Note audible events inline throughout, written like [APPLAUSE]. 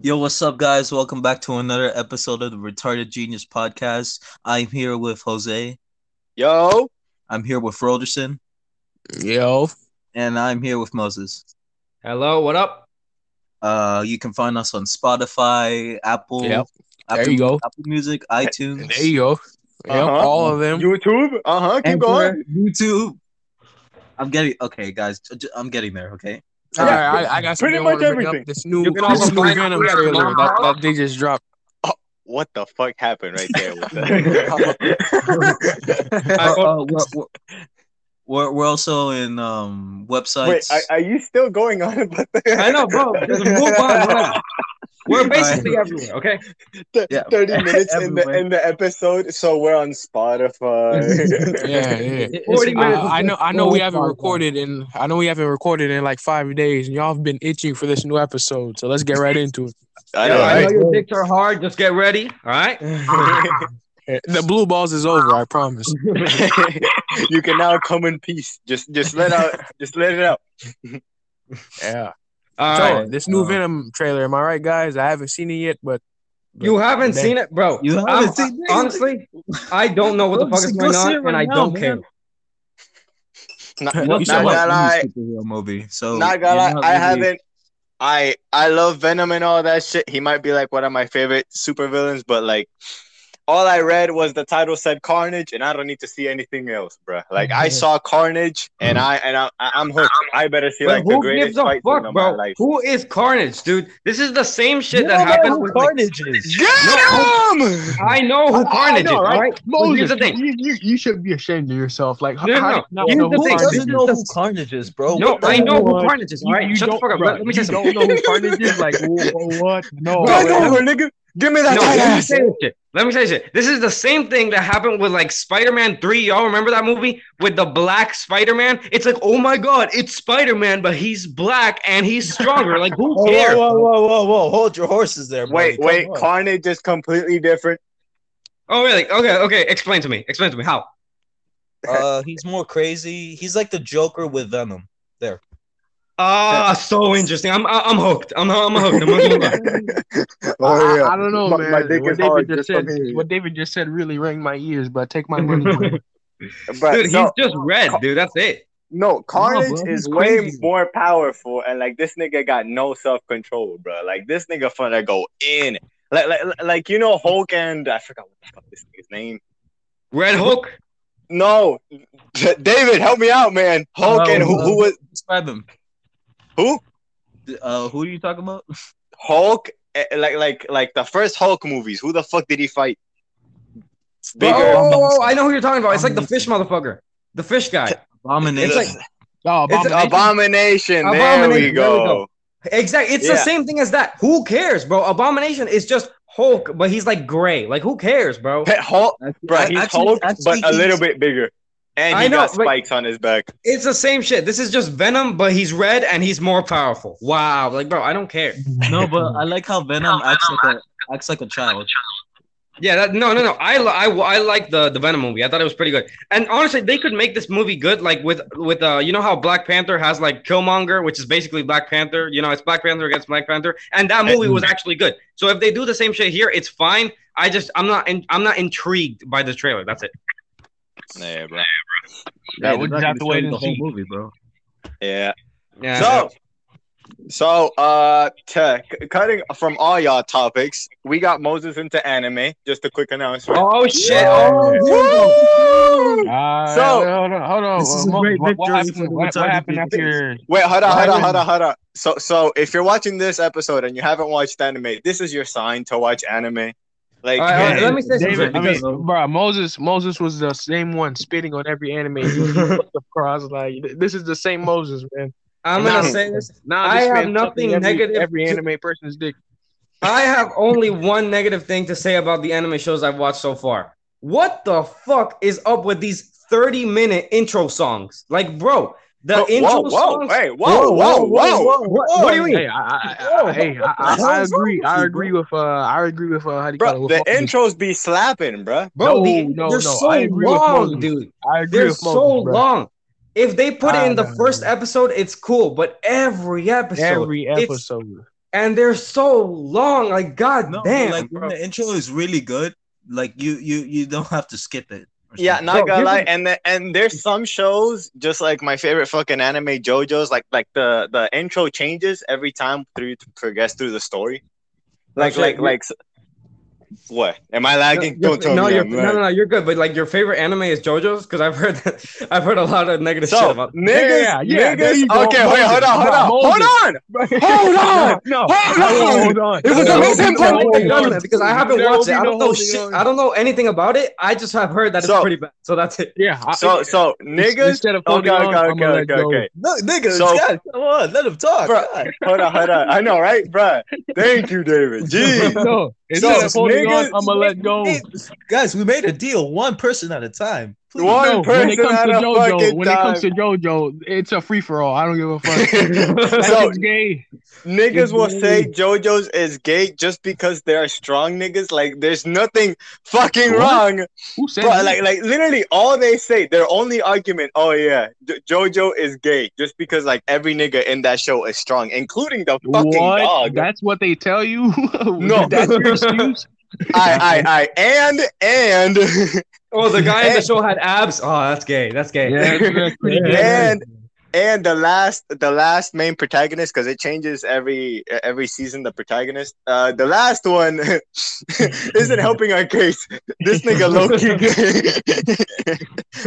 Yo, what's up, guys? Welcome back to another episode of the Retarded Genius Podcast. I'm here with Jose. Yo, I'm here with Roderson, Yo, and I'm here with Moses. Hello, what up? Uh, you can find us on Spotify, Apple, Yep. There Apple, you go. Apple Music, iTunes, there you go. Yep, Uh-huh. all of them. YouTube. Uh huh. Keep Anchor, going. YouTube. I'm getting okay, guys. I'm getting there. Okay. All right, I, I got Pretty much want to bring everything. This new, You this new Venom trailer that, that they just dropped. [LAUGHS] What the fuck happened right there? With [LAUGHS] Uh, that? uh, [LAUGHS] we're, we're, we're, we're also in um websites. Wait, are, are you still going on about that? I know, bro. Move on. bro. We're [LAUGHS] basically everywhere, okay? Th- Yeah. Thirty [LAUGHS] minutes in the in the episode, so we're on Spotify. [LAUGHS] Yeah, yeah. 40 minutes. I, I know, I know we haven't Spotify. recorded in, I know we haven't recorded in like five days, and y'all have been itching for this new episode. So let's get right into it. I Yo, know, I know right? your dicks are hard. Just get ready, all right? The blue balls is over, I promise. you can now come in peace. Just just let out. Just let it out. Yeah. All So right. this new Uh, Venom trailer, am I right, guys? I haven't seen it yet, but You haven't Man. seen it, bro. You haven't I'm- seen it? Honestly, I don't know what the [LAUGHS] fuck is going on, right and I now, don't man. care. Not, You [LAUGHS] not You said saw what? gonna a lie. movie, so Not gonna lie, I haven't. I I love Venom and all that shit. He might be like one of my favorite supervillains, but like all I read was the title said Carnage, and I don't need to see anything else, bruh. Like I saw Carnage, and mm. I and I, I'm hooked. I better see like the greatest gives a fight scene fuck, of my bro? life. Who is Carnage, dude? This is the same shit You that don't know happened who with like, is. Get him! I know who I- I Carnage know, is, right? right? Moses, here's the thing. You, you, you should be ashamed of yourself. Like, how, No, how no, you know who thing. Doesn't know who Carnage is, bro. No, I hell? know who What? Carnage is. All right, you shut the fuck up. bro, Let, let me say you something. don't know who [LAUGHS] Carnage is? Like, wh- wh- what? No. Bro, Back let- nigga. Give me that No, tight let me ass. say this shit. Let me say this shit. This is the same thing that happened with like Spider-Man 3. Y'all remember that movie with the black Spider-Man? It's like, oh my god, it's Spider-Man, but he's black and he's stronger. Like, who [LAUGHS] Whoa, cares? whoa, whoa, whoa, whoa, whoa! Hold your horses there, buddy. Wait, Come wait. on. Carnage is completely different. Oh, really? Okay, okay. Explain to me. Explain to me. How? Uh, he's more crazy. He's like the Joker with Venom. There. Ah, so interesting. I'm I'm hooked. I'm I'm hooked. I'm hooked. [LAUGHS] Oh, yeah. I, I don't know, My- man. my dick what is David just just said, what David just said, really rang my ears. But take my money. [LAUGHS] But Dude, so- he's just red, dude. That's it. No, Carnage bro, is he's way more powerful, and like this nigga got no self control, bro. Like this nigga finna go in, like, like, like you know Hulk and I forgot what the fuck this nigga's name. Red Hulk. No, [LAUGHS] David, help me out, man. Hulk and who, who was Describe him. Who? Uh, who are you talking about? [LAUGHS] Hulk, eh, like, like, like the first Hulk movies. Who the fuck did he fight? Oh, Bigger. oh, oh, I know who you're talking about. It's like the fish motherfucker. The fish guy. Abomination. It's like Oh, It's Abomination. Abomination. There we there we go. go. Exactly. It's the same thing as that. Who cares, bro? Abomination is just Hulk, but he's like gray. Like, who cares, bro? Pet Hulk, bro. He's Actually- Hulk, actually, but a little bit bigger, and he I know, got spikes on his back. It's the same shit. This is just Venom, but he's red and he's more powerful. Wow. Like, bro, I don't care. No, but I like how Venom acts like a acts like a child. Yeah, that, no, no, no. I, I, I like the the Venom movie. I thought it was pretty good. And honestly, they could make this movie good, like with with uh, you know how Black Panther has like Killmonger, which is basically Black Panther. You know, it's Black Panther against Black Panther, and that movie was actually good. So if they do the same shit here, it's fine. I just I'm not in, I'm not intrigued by the trailer. That's it. Yeah, bro. Yeah, Hey, we they're just have to wait show and the whole see. movie, bro. Yeah. Yeah. So, so uh, to, c- cutting from all y'all topics, we got Moses into anime. Just a quick announcement. oh shit. Yeah. Oh, here we. Uh, So- hold on, hold on. This is a What- great what, what victory happened, what, what happened people. after? Wait, hold on, hold on, hold on, hold on. So, so if you're watching this episode and you haven't watched anime, this is your sign to watch anime. Like, All right, all right, let me say something. David, I mean, bro, Moses, Moses was the same one spitting on every anime. He looked [LAUGHS] across like this is the same Moses, man. I'm Nah. gonna say this. Now I have nothing every, negative Every to- anime person's dick. I have only one negative thing to say about the anime shows I've watched so far. What the fuck is up with these 30 minute intro songs? Like, bro, the whoa, intro whoa, songs. hey, whoa, whoa, whoa, What, what do you mean? Hey, I, I, I, hey, I, I, I agree. I agree with uh, I agree with uh, how do you call Bro, it? the With Moses. intros be slapping, bro. Bro, No, the, no, they're no, so I agree with long, Moses. dude. I agree They're with so bro. long. If they put it in the first episode, it's cool. But every episode, Every it's- episode. and they're so long. Like god No, damn. like bro. when the intro is really good, like you you you don't have to skip it. Yeah, not Bro, gonna lie, and the, and there's some shows just like my favorite fucking anime JoJo's, like like the the intro changes every time through to progress through the story. Like shit, like like. S- What am I lagging? Your- Don't tell no, me. you're, no, no, no, you're good. But like your favorite anime is JoJo's because I've heard [LAUGHS] I've heard a lot of negative shit So about. niggas, Yeah, yeah, there niggas. go. Okay, wait, hold on, hold on, hold on, [LAUGHS] hold on. No, Hold on. hold on. It was There a will missing no Done because I haven't There watched it. I don't know shit. on. I don't know anything about it. I just have heard that So- it's pretty bad. So that's it. Yeah. I- So so niggas. Instead of Okay, okay, on, okay, gonna okay, go. okay. No, nigga, So- guys, come on, let him talk. Bro, hold on, hold on. I know, right, bro? Thank you, David. Jeez. [LAUGHS] No, instead So, of holding on, niggas- I'm gonna let go. Guys, we made a deal, one person at a time. Please. One No, when it person comes at to a JoJo, fucking when it comes to. JoJo, it's a free for all. I don't give a fuck. [LAUGHS] So- shit's gay. Niggas will It's say. JoJo's is gay just because they're strong niggas. Like, there's nothing fucking What? wrong. Who said Bro, like, like literally all they say, their only argument, oh yeah, JoJo is gay just because like every nigga in that show is strong, including the fucking what? dog. That's what they tell you? [LAUGHS] No. that's your excuse. [LAUGHS] I, I, I, and, and, [LAUGHS] Oh, the guy in the show had abs. Oh, that's gay. That's gay. Yeah, that's, that's [LAUGHS] gay. and, and the last, the last main protagonist, because it changes every every season. The protagonist, uh, the last one [LAUGHS] isn't helping our case. This nigga low key gay.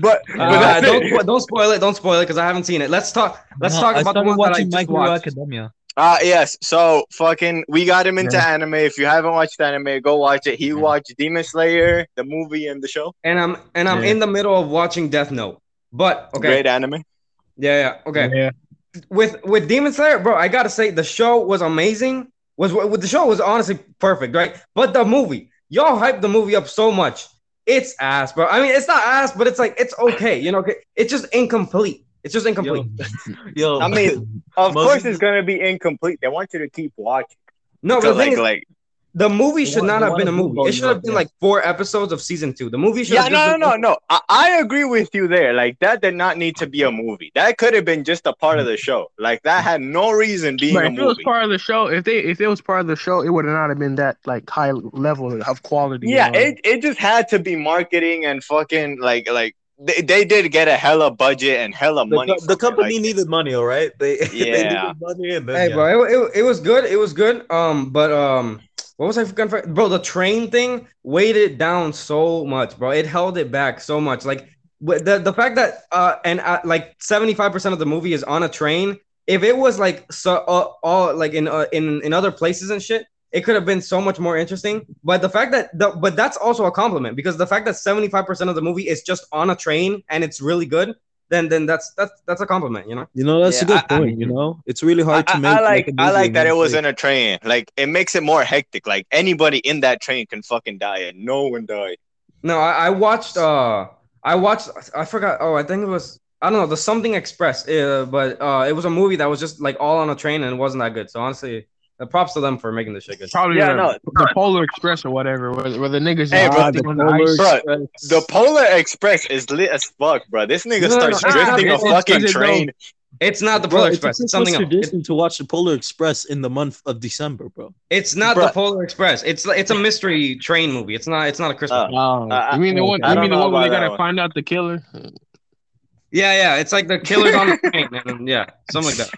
but, but Uh, don't it. don't spoil it. Don't spoil it because I haven't seen it. Let's talk. Let's No, talk I about the started one that I watching just My watched. Academia. Uh yes. So fucking we got him into Yeah. anime. If you haven't watched anime, go watch it. He watched Demon Slayer, the movie and the show. and I'm and I'm Yeah. in the middle of watching Death Note. But okay, Great anime. yeah, yeah, okay. Yeah. With with Demon Slayer, bro, I gotta say the show was amazing. Was with the show was honestly perfect, right? But the movie, y'all hyped the movie up so much. It's ass, bro. I mean, it's not ass, but it's like it's okay, you know. It's just incomplete. It's just incomplete. Yo, [LAUGHS] I mean, [LAUGHS] of Moses- course it's gonna be incomplete. They want you to keep watching. No, but the thing like, is, like the movie should not have been a movie. It should have been yeah. like four episodes of season two. The movie should yeah, have no, just no, been- no, no. I, I agree with you there. Like that did not need to be a movie. That could have been just a part of the show. Like that had no reason being But a if it was movie. part of the show, if they if it was part of the show, it would not have been that like high level of quality. you Yeah, know? it, it just had to be marketing and fucking like like they, they did get a hella budget and hella the, money. co- the company like- needed money, all right? They, [LAUGHS] they Yeah. needed money and then, Hey, yeah. bro, it, it, it was good. It was good. Um, but um, what was I forgetting? Bro, the train thing weighed it down so much, bro. It held it back so much. Like the the fact that uh, and uh, like seventy five percent of the movie is on a train. If it was like so uh, all like in uh, in in other places and shit, it could have been so much more interesting. But the fact that the but that's also a compliment because the fact that seventy five percent of the movie is just on a train and it's really good. Then, then that's that's that's a compliment, you know. You know, that's Yeah, a good I- I- point. you know, it's really I, hard to I- make. I like a I movie like that it was in a train. Like it makes it more hectic. Like anybody in that train can fucking die and no one died. No, I, I watched. Uh, I watched. I forgot. Oh, I think it was. I don't know the Something Express. Uh, but uh, it was a movie that was just like all on a train and it wasn't that good. So honestly, props to them for making the shit good. Probably Yeah, the, no. the Polar Express or whatever, where, where the niggas Hey, bro, the Polar ice. Bro, Express. The Polar Express is lit as fuck, bro. This nigga No, no, starts no, no, drifting no, a it's- fucking it's- train. It's not the Bro, Polar it's Express. It's Christmas something else. It- to watch the Polar Express in the month of December, bro. it's not Bruh. the Polar Express. It's it's a mystery train movie. It's not. It's not a Christmas. Uh, movie. Oh, I- mean the one? I You mean the one where they gotta one. find out the killer? Yeah, yeah. It's like the killers on the train. And, yeah, something like that.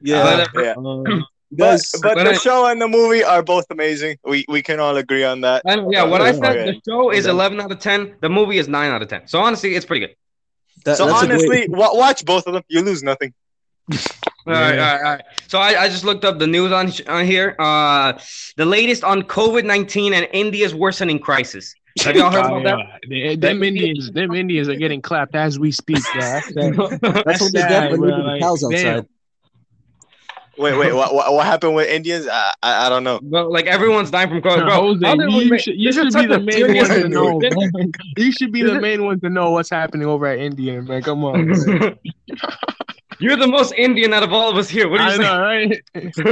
Yeah, uh, Yeah. um, [CLEARS THROAT] [CLEARS THROAT] But, but but the I- show and the movie are both amazing. We we can all agree on that. And, yeah, what I Okay. said, the show is 11 out of 10. The movie is 9 out of 10. So honestly, it's pretty good. that- So that's a great- honestly, watch both of them. You lose nothing. [LAUGHS] All right, all right, all right. So I, I just looked up the news on on here. Uh, the latest on COVID nineteen and India's worsening crisis. Have y'all heard [LAUGHS] Oh, about yeah. They- Them Indians, them Indians are getting clapped as we speak. [LAUGHS] Bro. That's sad. that? That's what they sad, get for bro, leaving the like, cows damn. outside. Wait, wait. [LAUGHS] What what, what happened with Indians? I, I I don't know. Well, like everyone's dying from COVID, bro. Jose, how you make- should, [LAUGHS] [LAUGHS] you should be the main one to know. news. You should be the main one to know what's happening over at Indian, man. Come on. man. You're the most Indian out of all of us here. What do you I say? know, right?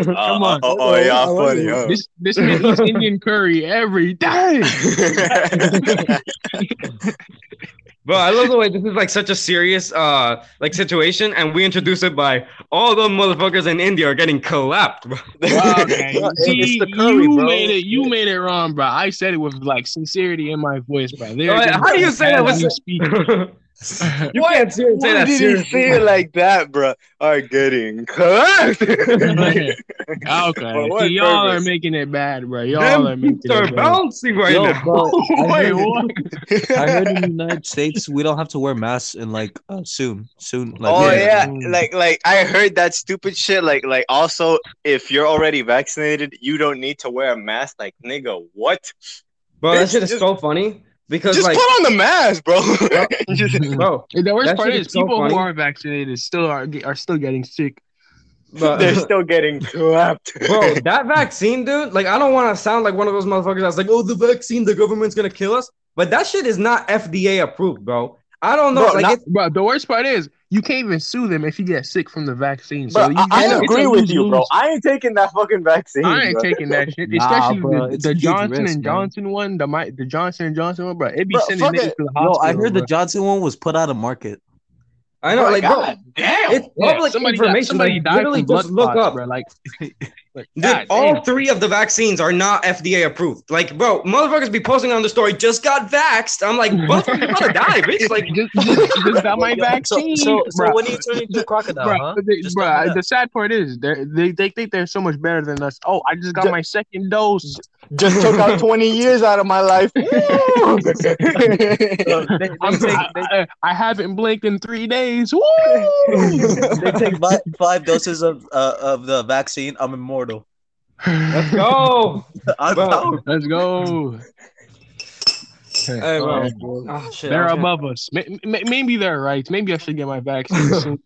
Come Oh, on. oh, oh, yeah, I funny. it. This this man eats Indian curry every day. Bro, I love the way this is like such a serious uh like situation, and we introduce it by all the motherfuckers in India are getting collapsed, bro. Wow, man. [LAUGHS] Bro, See, curry, you bro. made it. You made it wrong, bro. I said it with like sincerity in my voice, bro. They're Wait, just- how do you say that as with [LAUGHS] [LAUGHS] you the- can't say, say Why that did he say it like that, bro? Are getting clapped. [LAUGHS] okay. [LAUGHS] For what y'all are making it bad, bro. Y'all Them are making beats are it bad. bouncing right Yo, now. bro, I Wait, heard, what? I heard in the United States we don't have to wear masks in like uh, soon, soon. Like oh Yeah. yeah, like like I heard that stupid shit. Like like also, if you're already vaccinated, you don't need to wear a mask. Like nigga, what? Bro, that Bitch, shit is just- so funny because Just like, put on the mask, bro. [LAUGHS] Just- bro, [LAUGHS] The worst part is is so people funny. who are vaccinated still are are still getting sick. bro, they're [LAUGHS] still getting clapped, bro, that vaccine, dude. Like, I don't want to sound like one of those motherfuckers that's like, oh, the vaccine, the government's gonna kill us. But that shit is not FDA approved, bro. I don't know. Bro, like, not- it's, But the worst part is you can't even sue them if you get sick from the vaccine. Bro, So you, I, I it's agree with you, bro. I ain't taking that fucking vaccine. I ain't bro. taking that shit, Nah, especially bro, the, the Johnson risk, and man. Johnson one, the Mi- the Johnson and Johnson one, bro. It be Bro, sending fuck niggas it. to the Yo, hospital. I heard the. Johnson one was put out of market. I know, Bro, like, bro, damn. it's Yeah, public somebody died- information. somebody like, died literally from blood just look clots, up. bro. Like, like [LAUGHS] Dude, God all damn. three of the vaccines are not FDA approved. Like, bro, motherfuckers be posting on the story, just got vaxxed. I'm like, motherfucker, [LAUGHS] you gotta die, bitch. Like, just, just, just [LAUGHS] got my vaccine, So, so, so when are you turning into a crocodile, Bro, huh? they- bro, tell me that. the sad part is they're- they they think they're so much better than us. Oh, I just got Ju- my second dose. Just took out [LAUGHS] 20 years out of my life. Woo! Bro, they, they I'm, take I, they, I, I haven't blinked in three days. Woo! they take five, five doses of uh, of the vaccine. I'm immortal. Let's go. I'm [LAUGHS] Bro. Let's go. Hey, bro. Oh, Oh, shit. they're I above us. May- may- Maybe they're right. Maybe I should get my vaccine [LAUGHS] soon.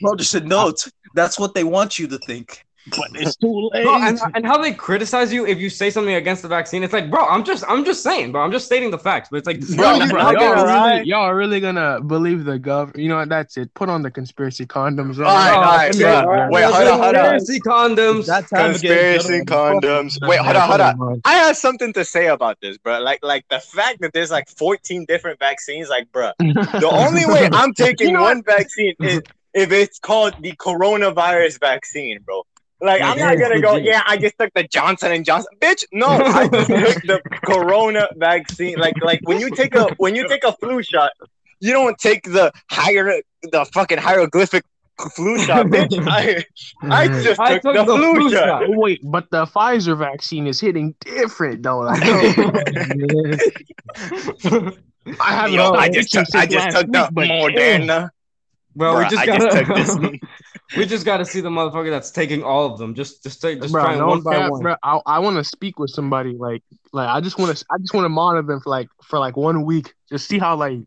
Bro, just a note. That's what they want you to think. But it's [LAUGHS] too late. Bro, and, and how they criticize you if you say something against the vaccine, it's like, bro, I'm just, I'm just saying, bro, I'm just stating the facts. But it's like, Bro, Y'all- bro, y'all, gonna are really, y'all are really gonna believe the gov. You know what? That's it. Put on the conspiracy condoms. All right, all right, Yeah, bro. Wait, hold on, hold on. Conspiracy condoms. That time Conspiracy again, condoms. Wait, hold on, hold on. I have something to say about this, bro. Like, like the fact that there's like 14 different vaccines, like, bro. The [LAUGHS] only way I'm [LAUGHS] taking You know one vaccine is if it's called the coronavirus vaccine, bro. Like, I'm not gonna go. Yeah, I just took the Johnson and Johnson, bitch. No, I just took the corona vaccine. Like, like when you take a when you take a flu shot, you don't take the higher the fucking hieroglyphic flu shot, bitch. [LAUGHS] I I just I took, the, flu, shot. Oh, wait, but the Pfizer vaccine is hitting different though. Like, [LAUGHS] [LAUGHS] I have Yo, I just took, I just took the Moderna. Bro, we just gotta, just took this [LAUGHS] one. we just gotta see the motherfucker that's taking all of them. Just, just, take, just bro, try no one by cap, one. bro. I, I want to speak with somebody like like I just want to I just want to monitor them for like for like one week, just see how like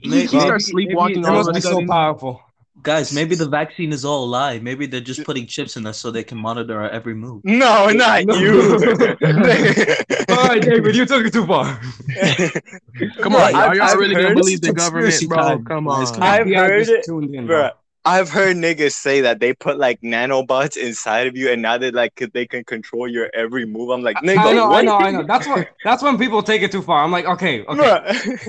he, he starts sleepwalking It all must be so powerful. Guys, maybe the vaccine is all a lie. Maybe they're just putting chips in us so they can monitor our every move. No, not No. you. [LAUGHS] All right, David, you took it too far. [LAUGHS] Come on, are I've- y'all I've really gonna believe the government, bro? time, Come on. I've heard it, tuned in, bro. I've heard niggas say that they put like nanobots inside of you, and now that like they can control your every move. I'm like, nigga, I know, I what? know, I know. That's what. That's when people take it too far. I'm like, okay, okay. Bruh.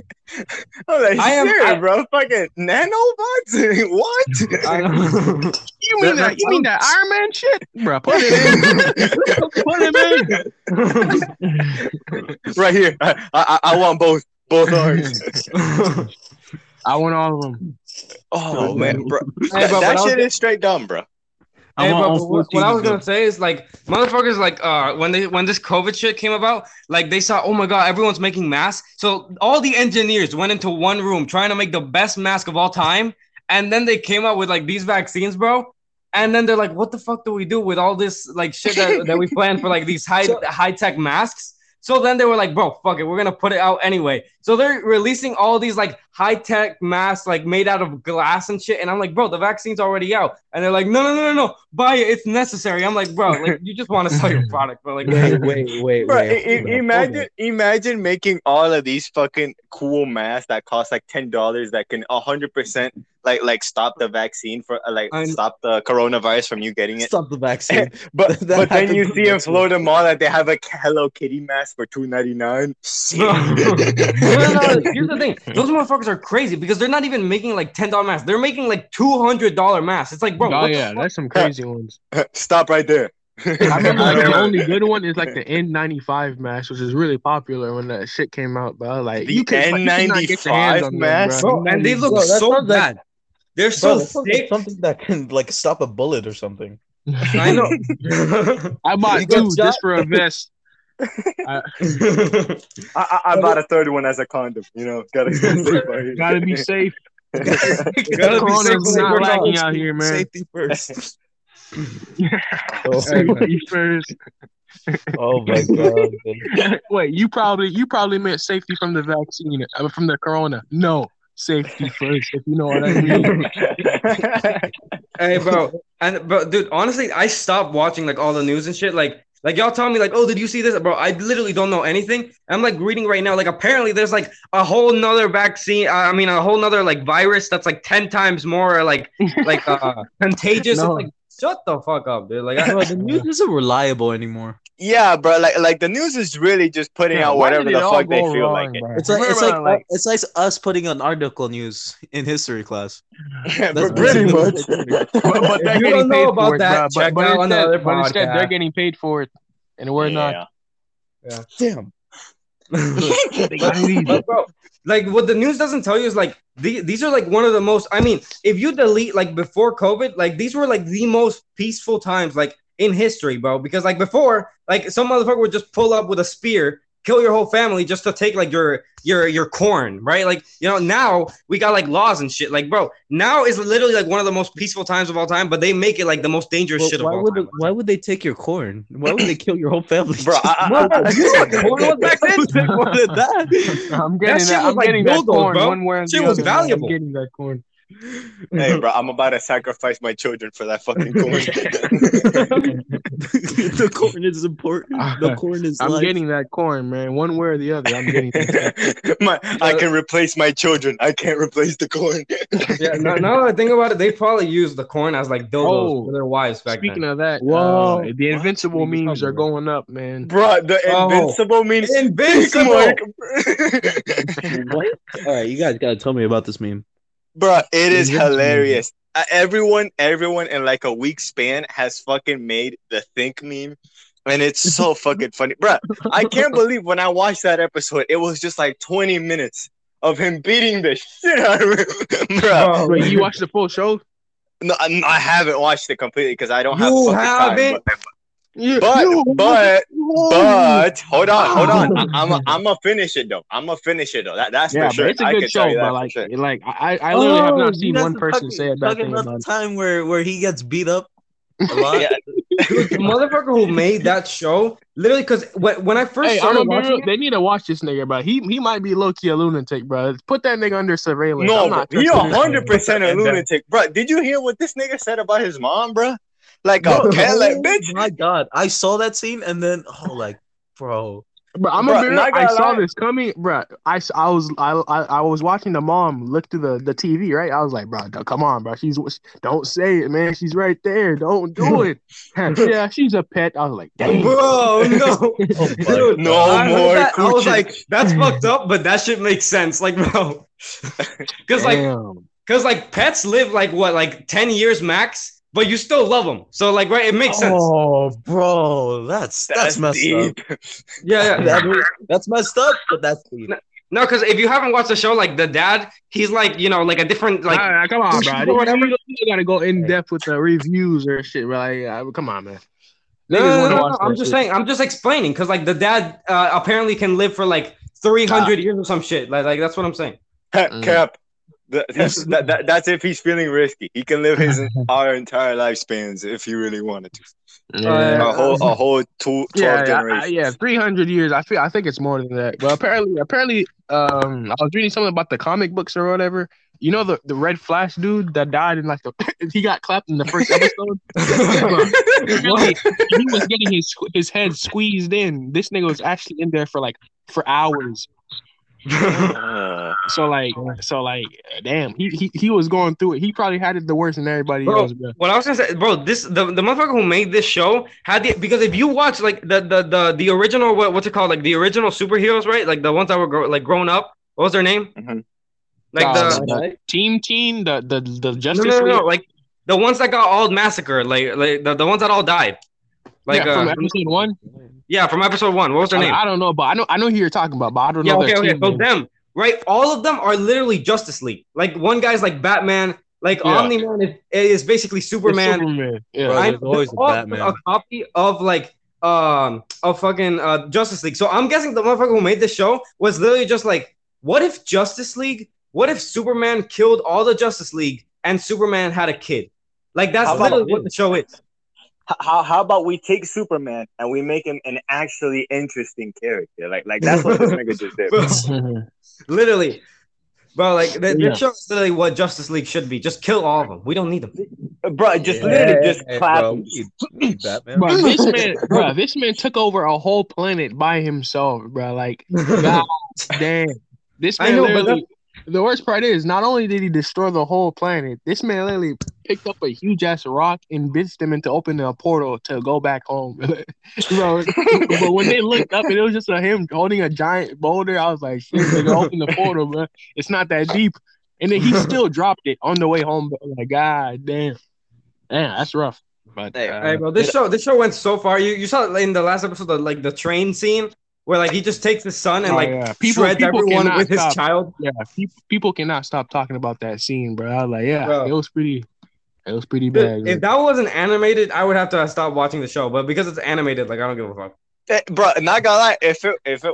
[LAUGHS] I'm like, I am- serious, I- bro. Fucking nanobots? [LAUGHS] what? [LAUGHS] You mean that? You mean that Iron Man shit, bro? Put it in. put him in. right here. I, I I want both both arms. I want all of them. Oh man, bro. Hey, that bro, that but was- shit is straight dumb, bro. Hey, bro, what, what I was gonna say is like motherfuckers like uh when they when this COVID shit came about, like they saw, oh my god, everyone's making masks. So all the engineers went into one room trying to make the best mask of all time, and then they came out with like these vaccines, bro. And then they're like, what the fuck do we do with all this like shit that, that we [LAUGHS] planned for like these high So- high tech masks? So then they were like, bro, fuck it, we're gonna put it out anyway. So they're releasing all these like high tech masks, like made out of glass and shit. And I'm like, bro, the vaccine's already out. And they're like, no, no, no, no, no, buy it, it's necessary. I'm like, bro, like you just want to sell your product, but like, [LAUGHS] Wait, wait, wait, Bro, wait. i- i- imagine hold imagine making all of these fucking cool masks that cost like ten dollars that can hundred percent like like stop the vaccine for uh, like I'm- stop the coronavirus from you getting it. Stop the vaccine. [LAUGHS] But [LAUGHS] but then you see me in too. Florida Mall that they have a Hello Kitty mask for two ninety nine. [LAUGHS] No, no, no, here's the thing. Those motherfuckers are crazy because they're not even making like ten dollar masks. They're making like two hundred dollar masks. It's like, bro, oh yeah, fuck? that's some crazy ones. Stop right there. I remember like, the only good one is like the N95 mask, which is really popular when that shit came out. bro. like The you could, like, you could not get your hands on them, N95 bro. bro, and they look Bro, so sounds like- bad. They're so that sounds like thick. something that can like stop a bullet or something. [LAUGHS] I know. [LAUGHS] I bought You two shot? just for a vest. [LAUGHS] I, I, I bought a third one as a condom. You know, gotta Gotta be safe. Gotta be safe not we're lacking out here, man. Safety first. oh, Safety first. oh my god. Wait, you probably you probably meant safety from the vaccine, uh, from the corona. No, safety first. If you know what I mean. [LAUGHS] Hey, bro, and but dude, honestly, I stopped watching like all the news and shit. Like, like y'all tell me like, oh, did you see this, bro? I literally don't know anything. I'm like reading right now. Like, apparently, there's like a whole nother vaccine. uh, I mean, a whole nother like virus that's like ten times more like like uh [LAUGHS] contagious. No. Like, shut the fuck up, dude. Like, I, Bro, the news isn't reliable anymore. Yeah, bro. Like like the news is really just putting Yeah, out whatever the fuck they feel wrong, like. bro? It's [LAUGHS] like it's like, like it's like us putting an article news in history class. It. [LAUGHS] That's Pretty much. [LAUGHS] but, but they're you getting don't know paid about for it, that, bro. check But, out but, instead, another but instead, they're getting paid for it, and we're not. Yeah. Damn. but bro, like what the news doesn't tell you is like the, these are like one of the most. I mean, if you delete like before COVID, like these were like the most peaceful times like in history, bro. Because like before, like some motherfucker would just pull up with a spear, kill your whole family just to take like your your your corn, right? Like you know now we got like laws and shit. Like bro, now is literally like one of the most peaceful times of all time, but they make it like the most dangerous Well, shit of why all would time. why would they take your corn? Why would they kill your whole family? Bro, [LAUGHS] I- I- Bro, you know what corn was back then? [LAUGHS] They wanted that. I'm getting shit that. was I'm like getting that corn bro. one way or Shit the was other, man. valuable. I'm getting that corn. Hey, bro, [LAUGHS] I'm about to sacrifice my children for that fucking corn. [LAUGHS] the corn is important. The [LAUGHS] corn is I'm life. getting that corn, man. One way or the other, I'm getting. That. my, I can replace my children. I can't replace the corn. Yeah, now, now that I think about it, they probably used the corn as like dildos Oh, for their wives back Speaking then. of that, Whoa. uh, the invincible What? memes are going up, man. Bro, the Oh. invincible means Invincible. Mark. what? All right, you guys gotta tell me about this meme. Bro, it is Invincible. hilarious. Uh, everyone, everyone in like a week span has fucking made the think meme. And it's so [LAUGHS] fucking funny. Bro, I can't believe when I watched that episode, it was just like 20 minutes of him beating the shit out of him. [LAUGHS] Bro, Wait, you watched the full show? no, I I haven't watched it completely because I don't have You fucking time, haven't? but- But you- but you- but hold on, hold on. [LAUGHS] I, I'm a, I'm gonna finish it though. I'm gonna finish it though. That, that's yeah, for sure. it's a I good can show. tell you that But like, sure. like I, I literally have Oh, not seen one person talking- say a bad talking thing about about the time where where he gets beat up a [LAUGHS] lot. Yeah, Dude, the motherfucker who made that show, literally, because when, when I first Hey, I'm started gonna watching real, it, they need to watch this nigga, bro. He he might be low key a lunatic, bro. Put that nigga under surveillance. no, I'm he hundred percent a [LAUGHS] uh, lunatic, bro. Did you hear what this nigga said about his mom, bro? Like a Bro, oh like oh bitch. My God, I saw that scene and then oh, like, bro, Bro, I'm Bro, gonna be real. I saw lie. this coming, bro. I, s- I was I, I I was watching the mom look through the, the TV, right? I was like, bro, come on, bro. She's don't say it, man. She's right there. Don't do [LAUGHS] it. [LAUGHS] yeah, she's a pet. I was like, damn. bro, no, [LAUGHS] dude, oh No I more that, I was like, that's fucked up, but that shit makes sense, like, bro, because like, because like pets live like what, like ten years max, but you still love them, so like, right, it makes sense. Oh, bro, that's that's, That's messed deep. up. Yeah, yeah. [LAUGHS] That- that's messed up, but that's deep. No, because if you haven't watched the show, like the dad, he's like, you know, like a different, like, All right, come on, bro. or You, whatever. you, you gotta go in depth with the reviews or shit, right? Like, uh, come on, man. No, no, no, no, no, I'm just shit. saying. I'm just explaining because like the dad uh, apparently can live for like 300 years or some shit. Like, like that's what I'm saying. Mm. Cap. That- [LAUGHS] That's, that, that, that's if he's feeling risky. He can live his [LAUGHS] our entire lifespans if he really wanted to. Yeah. A whole a whole two, yeah, yeah, I- yeah, three hundred years. I feel. I think it's more than that. But apparently, apparently, um, I was reading something about the comic books or whatever. You know the the Red Flash dude that died in like the [LAUGHS] he got clapped in the first episode. Apparently, he was getting his his head squeezed in. This nigga was actually in there for like for hours. Uh, [LAUGHS] so like so like damn he, he he was going through it. He probably had it the worst than everybody Bro, else, bro. What I was gonna say, bro, this the, the motherfucker who made this show had the because if you watch like the the the, the original what, what's it called like the original superheroes right like the ones that were grow, like grown up what was their name Mhm. like Uh, the the Team Team, the the the no, Justice no, no, no, League. like the ones that got all massacred like like the, the ones that all died like yeah, from uh, episode one. Yeah from episode one what was their I, name I don't know, but I know I know who you're talking about, but I don't yeah know okay their okay team so name. them right all of them are literally Justice League like one guy's like Batman like Yeah. Omni Man is, is basically It's Superman Superman. Yeah. Bro, there's always a Batman. a copy of like um of fucking uh Justice League. So I'm guessing the motherfucker who made this show was literally just like, what if Justice League? What if Superman killed all the Justice League and Superman had a kid? Like that's How literally what the show is. H- How how about we take Superman and we make him an actually interesting character? Like like that's what this nigga just did. [LAUGHS] [LAUGHS] Literally. Bro, like th- Yeah. this show is literally what Justice League should be. Just kill all of them. We don't need them. Uh, bro, just Yeah, literally just yeah, clap. bro, him. we need- [CLEARS THROAT] we need Batman. bro, [LAUGHS] this man, bro, this man took over a whole planet by himself, bro. Like, God damn, this I man know, but literally. The worst part is, not only did he destroy the whole planet, this man literally picked up a huge ass rock and bitched him into opening a portal to go back home. [LAUGHS] bro, but when they looked up and it was just a, him holding a giant boulder, I was like, shit, nigga, open the portal, bro. It's not that deep. And then he [LAUGHS] still dropped it on the way home. Bro. Like, God damn. Damn, that's rough. But Hey, uh, Hey, bro, this show this show went so far. You you saw in the last episode, the, like the train scene where like he just takes the son and Oh, like yeah. People- shreds people everyone cannot with his stop. child. yeah, people, people cannot stop talking about that scene, bro. I was like, yeah, Bro. it was pretty, it was pretty Dude, bad. if that wasn't animated, I would have to stop watching the show. But because it's animated, like I don't give a fuck. Eh, Bro, not gonna lie, if it if it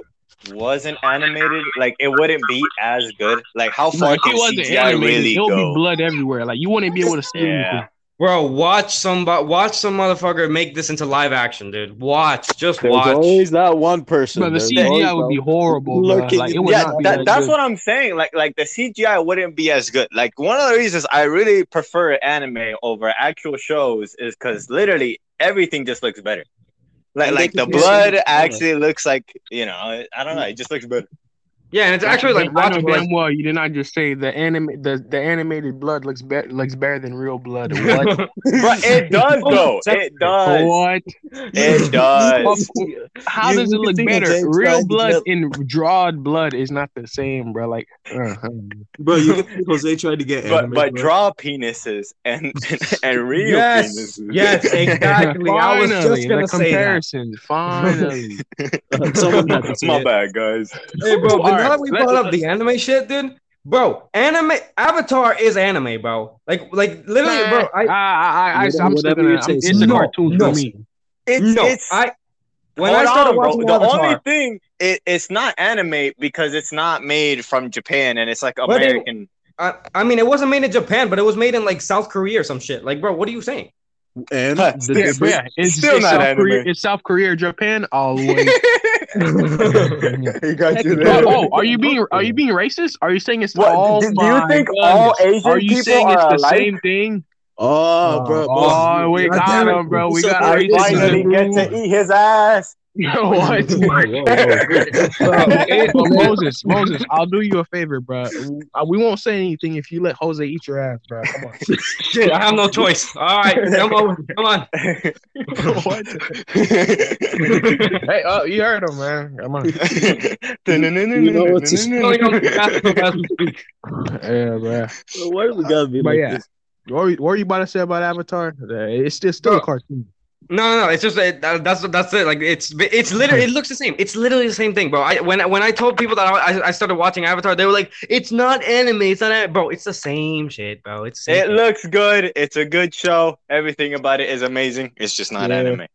wasn't animated, like it wouldn't be as good. Like how far like, can it wasn't CGI animated, really it would go? be blood everywhere. Like you wouldn't be able to see Yeah. anything. Bro, watch some watch some motherfucker make this into live action, dude. Watch, just There's watch. always that one person. But the CGI always would be horrible, bro. Like [LAUGHS] it would yeah, not be that, that that's good. what I'm saying. Like, like the CGI wouldn't be as good. Like one of the reasons I really prefer anime over actual shows is because literally everything just looks better. Like, like the blood actually looks like you know. I don't know. It just looks better. Yeah, and it's actually like I know damn Like, well you did not just say the anime the, the animated blood looks better looks better than real blood. [LAUGHS] What? But it does [LAUGHS] though. It does. what? It [LAUGHS] does. How does you it look better? Real blood get- and drawed blood is not the same, bro. Like, uh, Bro, you can Jose tried to get But anime, but bro. draw penises and and real yes, penises. yes, exactly. I was just gonna the say that. comparison. Finally, Someone had to say My bad, guys. Hey, bro, but All now right, that we let's- brought up the anime shit, dude. Bro, anime Avatar is anime, bro. Like, like literally, bro. I, I I, I, I, Whatever- I'm whatever still gonna, I'm, it's is. a No, cartoon no. for me. It's no, it's I when I started on, bro. watching The only thing it, it's not anime because it's not made from Japan and it's like But it- American. I, I mean, it wasn't made in Japan, but it was made in like South Korea or some shit. Like, bro, what are you saying? And Huh, the still- Yeah, yeah, it's, Still it's not South anime. Korea. It's South Korea, or Japan. Always. [LAUGHS] he got you oh, there. oh, are you being are you being racist? Are you saying it's What, all? do, do you think goodness. all Asian Are you saying it's the alike? same thing? Oh, bro. Oh, bro. we got him, bro. We So got I. Finally get to eat his ass. What? Moses, Moses, I'll do you a favor, bro. Uh, We won't say anything if you let Jose eat your ass, bro. Come on. [LAUGHS] Shit, I have no choice. All right, come on, come on. [LAUGHS] what? hey, oh, you heard him, man. Come on. You know what to say. Going on basketball as we speak. Yeah, bro. Why do we gotta be But like yeah. this? What were, what were you about to say about Avatar? It's still still a cartoon. No, no, no. It's just that that- that's that's it. Like it's it's literally it looks the same. It's literally the same thing, bro. I when when I told people that I, I started watching Avatar, they were like, "It's not anime. It's not anime. bro. It's the same shit, bro. It's same It thing. looks good. It's a good show. Everything about it is amazing. It's just not Yeah. anime.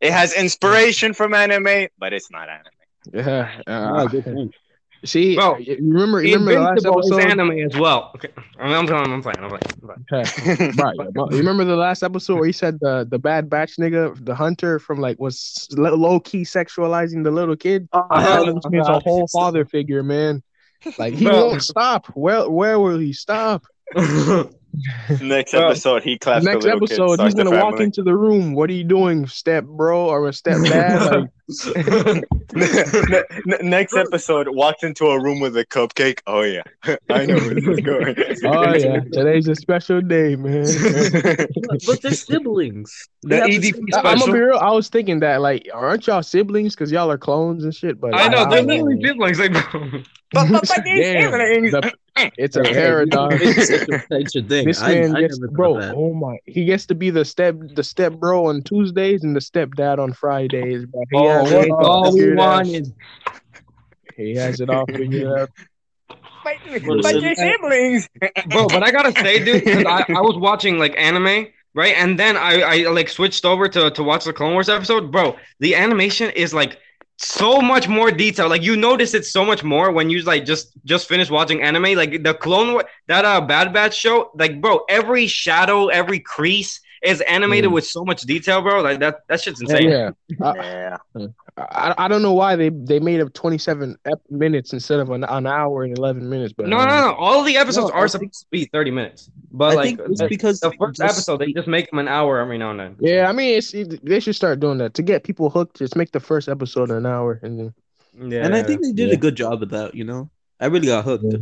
It has inspiration from anime, but it's not anime. Yeah. Ah, Uh, good point. See, Bro, you remember you remember the last Invincible is episode? anime as well. Okay, I mean, I'm, I'm, I'm playing. I'm playing. I'm playing. Okay. [LAUGHS] Right. Well, You remember the last episode where he said the the bad batch nigga, the hunter from like was low key sexualizing the little kid? Uh-huh. This man's a whole father figure, man. Like he Bro. won't stop. Where where will he stop? [LAUGHS] Next Bro, episode, he claps Next the episode, kid, he's gonna walk into the room. What are you doing, step bro or a step dad? Like, Ne- ne- next episode, walks into a room with a cupcake. Oh yeah, I know where this is going. Oh yeah, today's a special day, man. but, but they're siblings. They The have EDP same- I- I'm gonna be real. I was thinking that, like, aren't y'all siblings? Because y'all are clones and shit. But I know they're don't literally siblings. Like, bro. But, but, but Damn, the- it's a Hey, paradox. It's such a- such a thing. This man I gets, never bro. Oh my, he gets to be the step, the step bro on Tuesdays and the stepdad on Fridays. Bro. He Oh, has it all all we figured out. wanted. He has it all figured out. but, but your siblings. [LAUGHS] bro. But I gotta say, dude, 'cause I, I was watching like anime, right? And then I, I like switched over to to watch the Clone Wars episode, bro. The animation is like so much more detail. Like you notice it so much more when you like just just finish watching anime. Like the Clone War, that uh Bad Batch show, like bro, every shadow, every crease is animated Mm. with so much detail, bro. Like that that shit's insane. Yeah, I, Yeah. I, I don't know why they they made it 27 ep- minutes instead of an, an hour and 11 minutes. But No, um, no, no. All the episodes No, are think- supposed to be 30 minutes. But I like think it's because the first just- episode, they just make them an hour every now and then. Yeah, I mean, it's it, they should start doing that to get people hooked. Just make the first episode an hour, and then Yeah. and I think they did Yeah. a good job of that. You know, I really got hooked. Yeah.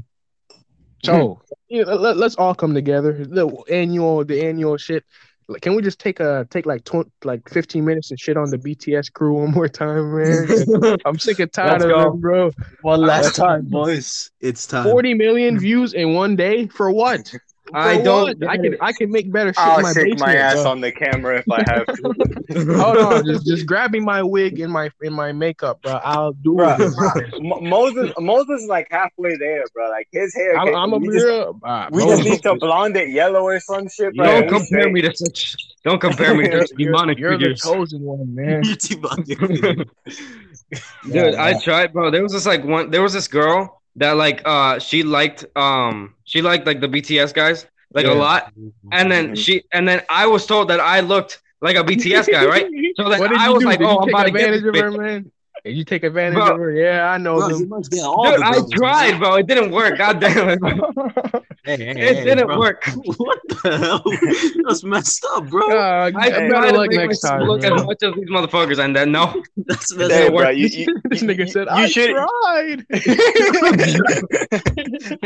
so you know, let, us all come together. The annual, the annual shit. Like, can we just take a take like tw- like 15 minutes and shit on the BTS crew one more time, man? [LAUGHS] I'm sick and tired Let's of them, bro. One last time, boys. It's time. 40 million hmm. views in one day for what? For I don't. what? I can I can make better shit I'll in my shake basement. my ass bro. on the camera if I have to. [LAUGHS] Hold on, [LAUGHS] just just grabbing my wig and my in my makeup, bro. I'll do Bruh. it. [LAUGHS] Mo- Moses, Moses is like halfway there, bro. Like his hair. I'm, get- I'm a we just. Uh, we bro, just need to blonde it yellow or some shit, bro. Don't compare me to such. Don't compare me to You're, such demonic you're the figures. chosen one, man. You're too bad. Dude, I tried, bro. There was this like one. There was this girl that like uh she liked um she liked like the BTS guys like Yeah. a lot, and then she and then I was told that I looked like a BTS guy, right? [LAUGHS] So then What did I you was do? like, Did oh, I'm about to get advantage this of her, bitch. Man? Did you take advantage Bro. of her? Yeah, I know Bro, them. all Dude, the I girls, tried, bro. It didn't work. God damn it. [LAUGHS] Hey, hey, It hey, didn't bro. work. [LAUGHS] What the hell? That's messed up, bro. Uh, I better tried to next time. look man. as much as these motherfuckers, and then no. [LAUGHS] That's messed Hey, up. bro, you, you, this nigga you- said, you "I should, tried."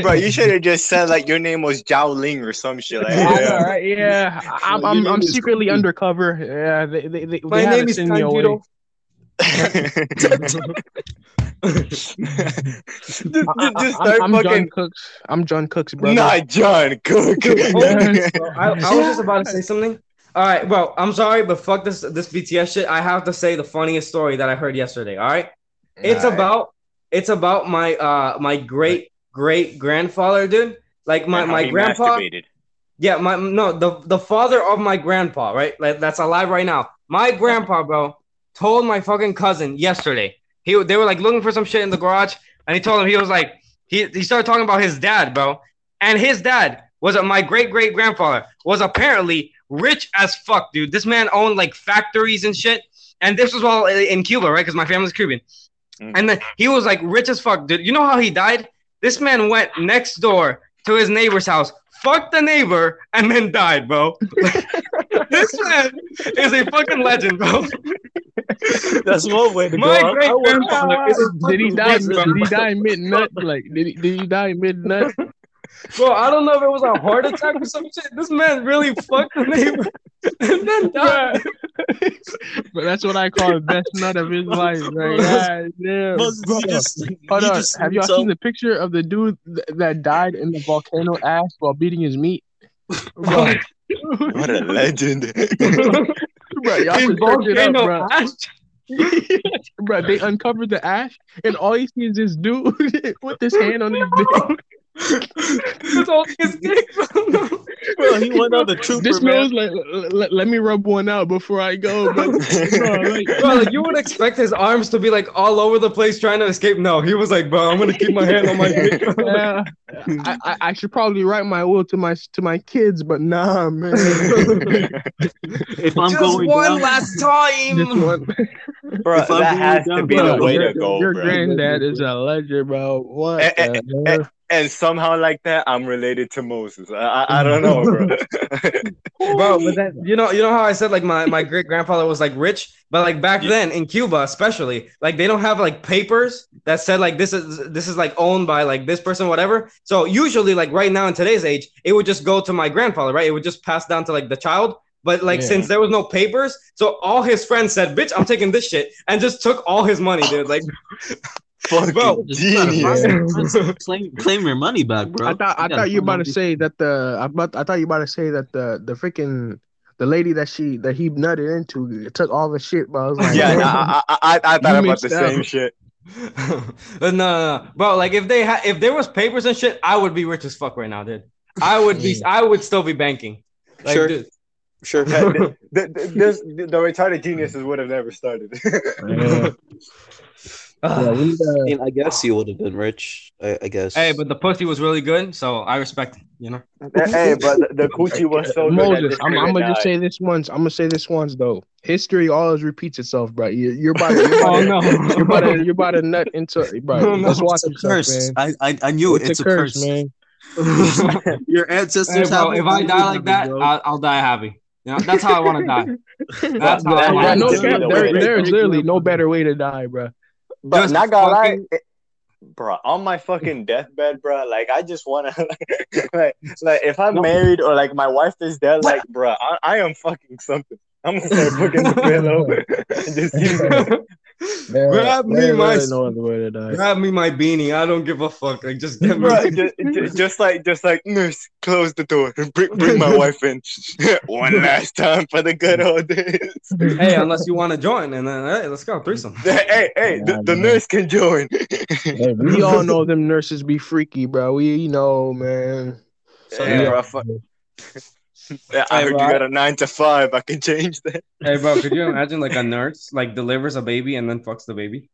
bro. You should have just said like your name was Zhao Ling or some shit. Like, yeah. right? Yeah, I'm, I'm, I'm secretly Cookie. undercover. Yeah, they, they, they, My they had name to is send me. Tanjiro. Just, just I, I, start I'm, I'm John fucking. Cooks. I'm Jungkook's brother. Not Jungkook. [LAUGHS] I, I was just about to say something. All right, bro. I'm sorry, but fuck this this BTS shit. I have to say the funniest story that I heard yesterday. All right, it's Alright. about it's about my uh my great great grandfather, dude. Like my my grandpa. masturbated. Yeah, my no the the father of my grandpa, right? Like that's alive right now. My grandpa, bro, told my fucking cousin yesterday. He they were like looking for some shit in the garage, and he told him he was like he he started talking about his dad, bro, and his dad was a, my great great grandfather was apparently rich as fuck, dude. This man owned like factories and shit, and this was all in Cuba, right? Because my family's Cuban, Mm. and then he was like rich as fuck, dude. You know how he died? This man went next door to his neighbor's house, fucked the neighbor, and then died, bro. [LAUGHS] [LAUGHS] this man is a fucking legend, bro. That's one way to My go. great grandfather is a Did he die? Did he die mid nut? [LAUGHS] Like, did he, did he die mid nut? Bro, I don't know if it was a heart attack or some shit. This man really fucked the neighbor and then died. but that's what I call the best nut of his life. Right? Yeah, yeah. Moses, Bro, just, Hold on. just Have y'all so- seen the picture of the dude th- that died in the volcano ash while beating his meat? Bro, What a [LAUGHS] legend. [LAUGHS] bro y'all His should search it up, volcano bro. ash. bro, they uncovered the ash, and all you see is this dude [LAUGHS] with his hand on his dick. It's all his dick, bro. Bro, he [LAUGHS] went on the trooper, This man. man's like, "L- l- let me rub one out before I go, [LAUGHS] bro. bro like, Bro, like you would expect his arms to be like all over the place trying to escape. No, he was like, bro, I'm gonna keep my hand on my [LAUGHS] dick. yeah, I, I, I should probably write my will to my to my kids, but nah, man. If I'm Just going one down, last time. One, bro, If I'm that going has to down, be bro, the way your, to go, your bro. granddad is a legend, bro. What? Eh, eh, the eh, hell? And somehow like that, I'm related to Moses. I, I, I don't know, bro. [LAUGHS] bro. But then you know, you know how I said like my, my [LAUGHS] great grandfather was like rich, but like back then in Cuba, especially, like they don't have like papers that said like this is this is like owned by like this person, whatever. So usually, like right now in today's age, it would just go to my grandfather, right? It would just pass down to like the child. But like Yeah. since there was no papers, so all his friends said, "Bitch, I'm taking this shit," and just took all his money, dude. Like, [LAUGHS] Fucking Bro, genius. [LAUGHS] Claim claim your money back, bro. I thought I You thought you were about to say that the I, about, I thought you about to say that the the freaking the lady that she that he nutted into took all the shit, but I was like, Yeah, damn. I, I, I, I thought about the up. same shit. [LAUGHS] no, no, no, bro. Like if they had, if there was papers and shit, I would be rich as fuck right now, dude. I would be, I would still be banking. Like, Sure. dude, Sure. the, the, the, this, the retarded geniuses would have never started. Yeah. [LAUGHS] Yeah, [LAUGHS] we need, I uh, mean, I guess you would have been rich. I, I guess. hey, but the pussy was really good, so I respect it. You know. [LAUGHS] hey, but the, the [LAUGHS] coochie was so good. Moses, I'm, I'm gonna just say this once. I'm gonna say this once though. History always repeats itself, bro. You, you're about to, you're about Oh to, no. you're about to, you're about to nut into, bro. No, no, let's watch it's a yourself, curse. man. I, I I knew It's, it. It's a, curse, man. Your Hey, ancestors bro, have if I die like that, I'll, I'll die happy. You know, that's how I want to die. That's how I Bro, want to Yeah, cap, no there, way. there's literally no better way to die, bro. But Just not gonna lie, it- bro, on my fucking deathbed, bro, like I just wanna, [LAUGHS] like, like if I'm No. married or like my wife is dead, like, bro, I, I am fucking something. I'm gonna start fucking the pillow. and [LAUGHS] [LAUGHS] just keep- There- Grab me my- no other way to die. Grab me my beanie. I don't give a fuck. Like just get me. Bro, just, just, just like, just like, nurse, close the door. [LAUGHS] Bring, bring my [LAUGHS] wife in [LAUGHS] one last time for the good old days. hey, unless you want to join, and then uh, hey, let's go threesome. Hey, hey, the, the nurse can join. Hey, we all know them nurses be freaky, bro. We know, man. Yeah, yeah. bro, fuck. Yeah, I Hey, heard you bro, I- got a nine to five. I can change that. Hey, bro, could you [LAUGHS] imagine like a nurse like delivers a baby and then fucks the baby?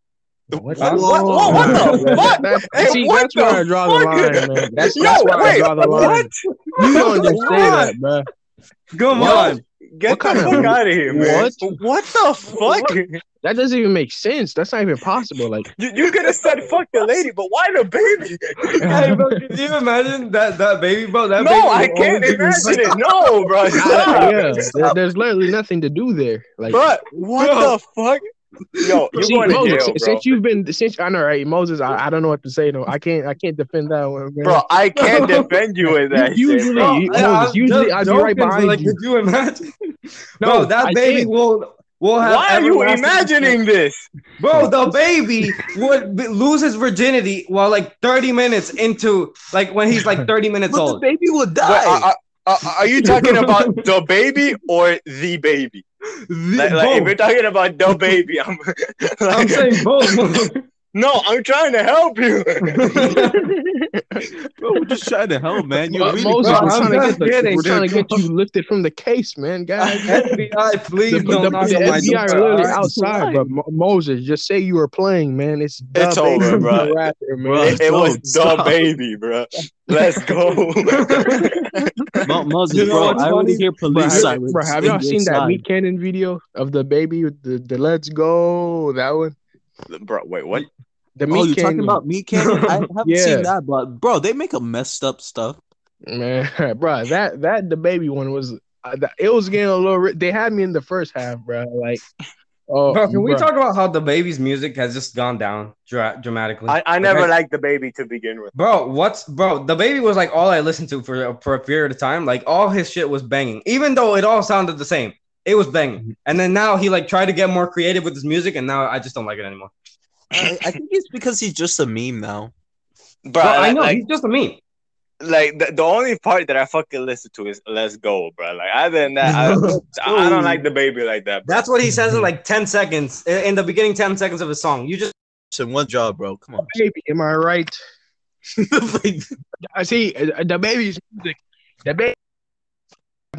What, What, Huh? what, what, what the fuck? that- Hey, see, what that's where I draw the line, man. That's, Yo, that's where I draw the line. what? You don't just say that, bro. Come Yo, on. Get What the kind of- fuck out of here, man. what? What the fuck? That doesn't even make sense. That's not even possible. Like, You, you could have said fuck the lady, but why the baby? [LAUGHS] Hey, bro, could you imagine that that baby, bro? That no, baby I can't imagine it. [LAUGHS] No, bro. Stop. yeah, there- there's literally nothing to do there. Like, But what Bro. the fuck? Yo, you see, going to Moses, jail, since, bro. since you've been, since I know, right, Moses, I, I don't know what to say. though. I can't, I can't defend that one, man. Bro, I [LAUGHS] can't defend you with that. You- usually- bro. Moses, I'm usually I'd be right behind like, you. Could you imagine? [LAUGHS] No, bro, that I baby can't. will will have. Why are you imagining this? Bro, the baby would be, lose his virginity while like 30 minutes into like when he's like 30 [LAUGHS] minutes But the old. baby will Wait, die. uh, uh, uh, are you talking about the baby or the baby? The- Like, like, if you're talking about the [LAUGHS] baby, I'm, [LAUGHS] I'm saying both. [LAUGHS] no, I'm trying to help you. [LAUGHS] Bro, we're just trying to help, man. You're Mo- really Moses, bro, we're I'm trying to get, the, kidding, trying to get you lifted from the case, man, guys. FBI, please The, don't the, knock the FBI door. are literally outside, but Mo- Moses, just say you were playing, man. It's the It's baby, over, bro. rapper, man. Bro. it, it was Don't DaBaby, bro. Let's go. [LAUGHS] Mo- Moses, You know bro. I already funny? hear police have, sirens. bro, have y'all the seen that side. MeatCanyon video of the baby with the, the Let's Go? That one? Bro, wait, what? The Oh, you're talking about MeatCanyon? [LAUGHS] I haven't Yeah. seen that, but bro, they make a messed up stuff. Man, [LAUGHS] bro, that that DaBaby one was uh, that- it was getting a little. They had me in the first half, bro. Like, oh, Bro, can we talk about how DaBaby's music has just gone down dra- dramatically? I, I never Okay. liked DaBaby to begin with. Bro, what's bro? DaBaby was like all I listened to for for a period of time. Like all his shit was banging, even though it all sounded the same. It was banging, and then now he like tried to get more creative with his music, and now I just don't like it anymore. I, I think it's because he's just a meme now. Bro, Bro, I like, know like, he's just a meme. like the, the only part that I fucking listen to is "Let's Go," bro. Like other than that, I, [LAUGHS] I don't like DaBaby like that. Bro. That's what he says in like ten seconds in in the beginning, ten seconds of his song. You just So one job, bro. Come on. baby? Am I right? [LAUGHS] I see uh, DaBaby's music. DaBaby have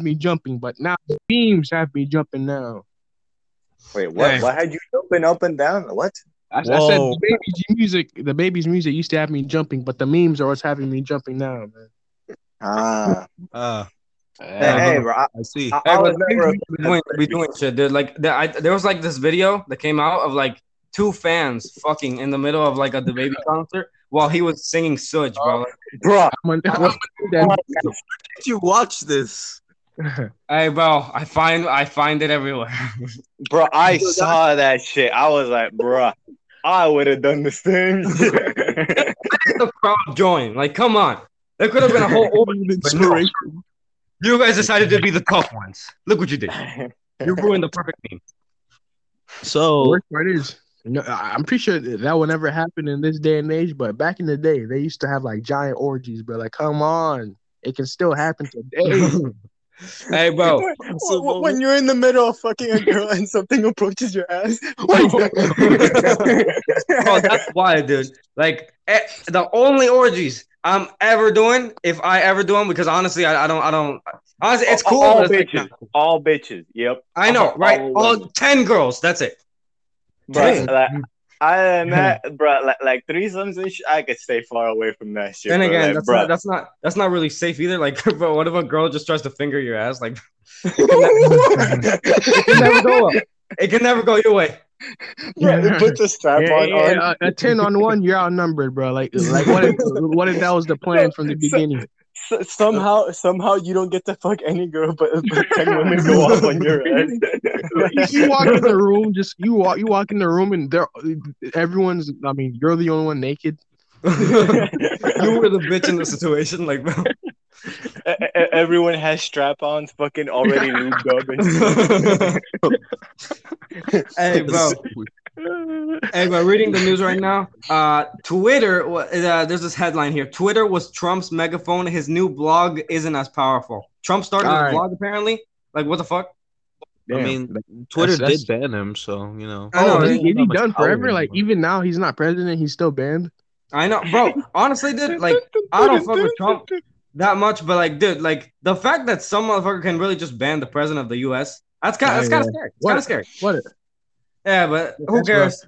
me jumping, but now the beams have me jumping now. Wait, what? Hey. Why had you jumping up and down? What? I, I said DaBaby's music. DaBaby's music used to have me jumping, but the memes are what's having me jumping now, man. Ah, [LAUGHS] Ah, hey, hey, bro. I, I see. I, I but was never. we doing, we doing shit, dude. Like there, I, there was like this video that came out of like two fans fucking in the middle of like a DaBaby [LAUGHS] concert while he was singing Suge, bro. bro. I'm gonna- I'm gonna do that. Did you watch this? Hey, bro, I find I find it everywhere. [LAUGHS] Bro, I saw that shit. I was like, bro, I would have done the same [LAUGHS] shit. the crowd joined. Like, come on. There could have been a whole [LAUGHS] orgy, but no. You guys decided to be the tough ones. Look what you did. You ruined the perfect team. The So worst part is, no, I- I'm pretty sure that that will never happen in this day and age. But back in the day, they used to have like giant orgies. But like, come on, it can still happen today. Hey, bro. when, when you're in the middle of fucking a girl and something approaches your ass, [LAUGHS] [LAUGHS] Oh, that's why, dude. Like eh, the only orgies I'm ever doing, if I ever do them, because honestly, I, I don't, I don't. Honestly, it's cool. All but it's bitches. like- all bitches. Yep. I know, right? all All women. ten girls. That's it. Bro, Damn. Like, other than [LAUGHS] that, bro, like, like threesomes and shit, I could stay far away from that shit. Then bro. again, Like, that's bro. not, that's not that's not really safe either. Like, [LAUGHS] bro, what if a girl just tries to finger your ass? Like, [LAUGHS] it can never go up. It can never go your way. Bro, you put the strap Yeah, on. yeah, on. a, a ten on one, you're outnumbered, bro. Like, like what if what if that was the plan from the beginning? S- somehow, somehow you don't get to fuck any girl, but, but ten women go off on your [LAUGHS] ass. you, you walk in the room, just you walk you walk in the room, and there everyone's. I mean, you're the only one naked. [LAUGHS] you were the bitch in the situation, like, bro. Everyone has strap-ons, fucking already [LAUGHS] lubed up. And hey, bro. Hey, bro, reading the news right now. Uh, Twitter, uh, there's this headline here. Twitter was Trump's megaphone. His new blog isn't as powerful. Trump started All a right. blog, apparently. Like, what the fuck? I mean, Twitter That's- did ban him, so you know. I know, Oh, is he, is he done forever? Like anymore. even now, he's not president. He's still banned. I know, bro. Honestly, dude, like, I don't fuck with Trump that much, but like, dude, like, the fact that some motherfucker can really just ban the president of the U.S. That's kind, Yeah, that's kind of yeah. scary. It's kind of scary. What? Yeah, but who That's cares?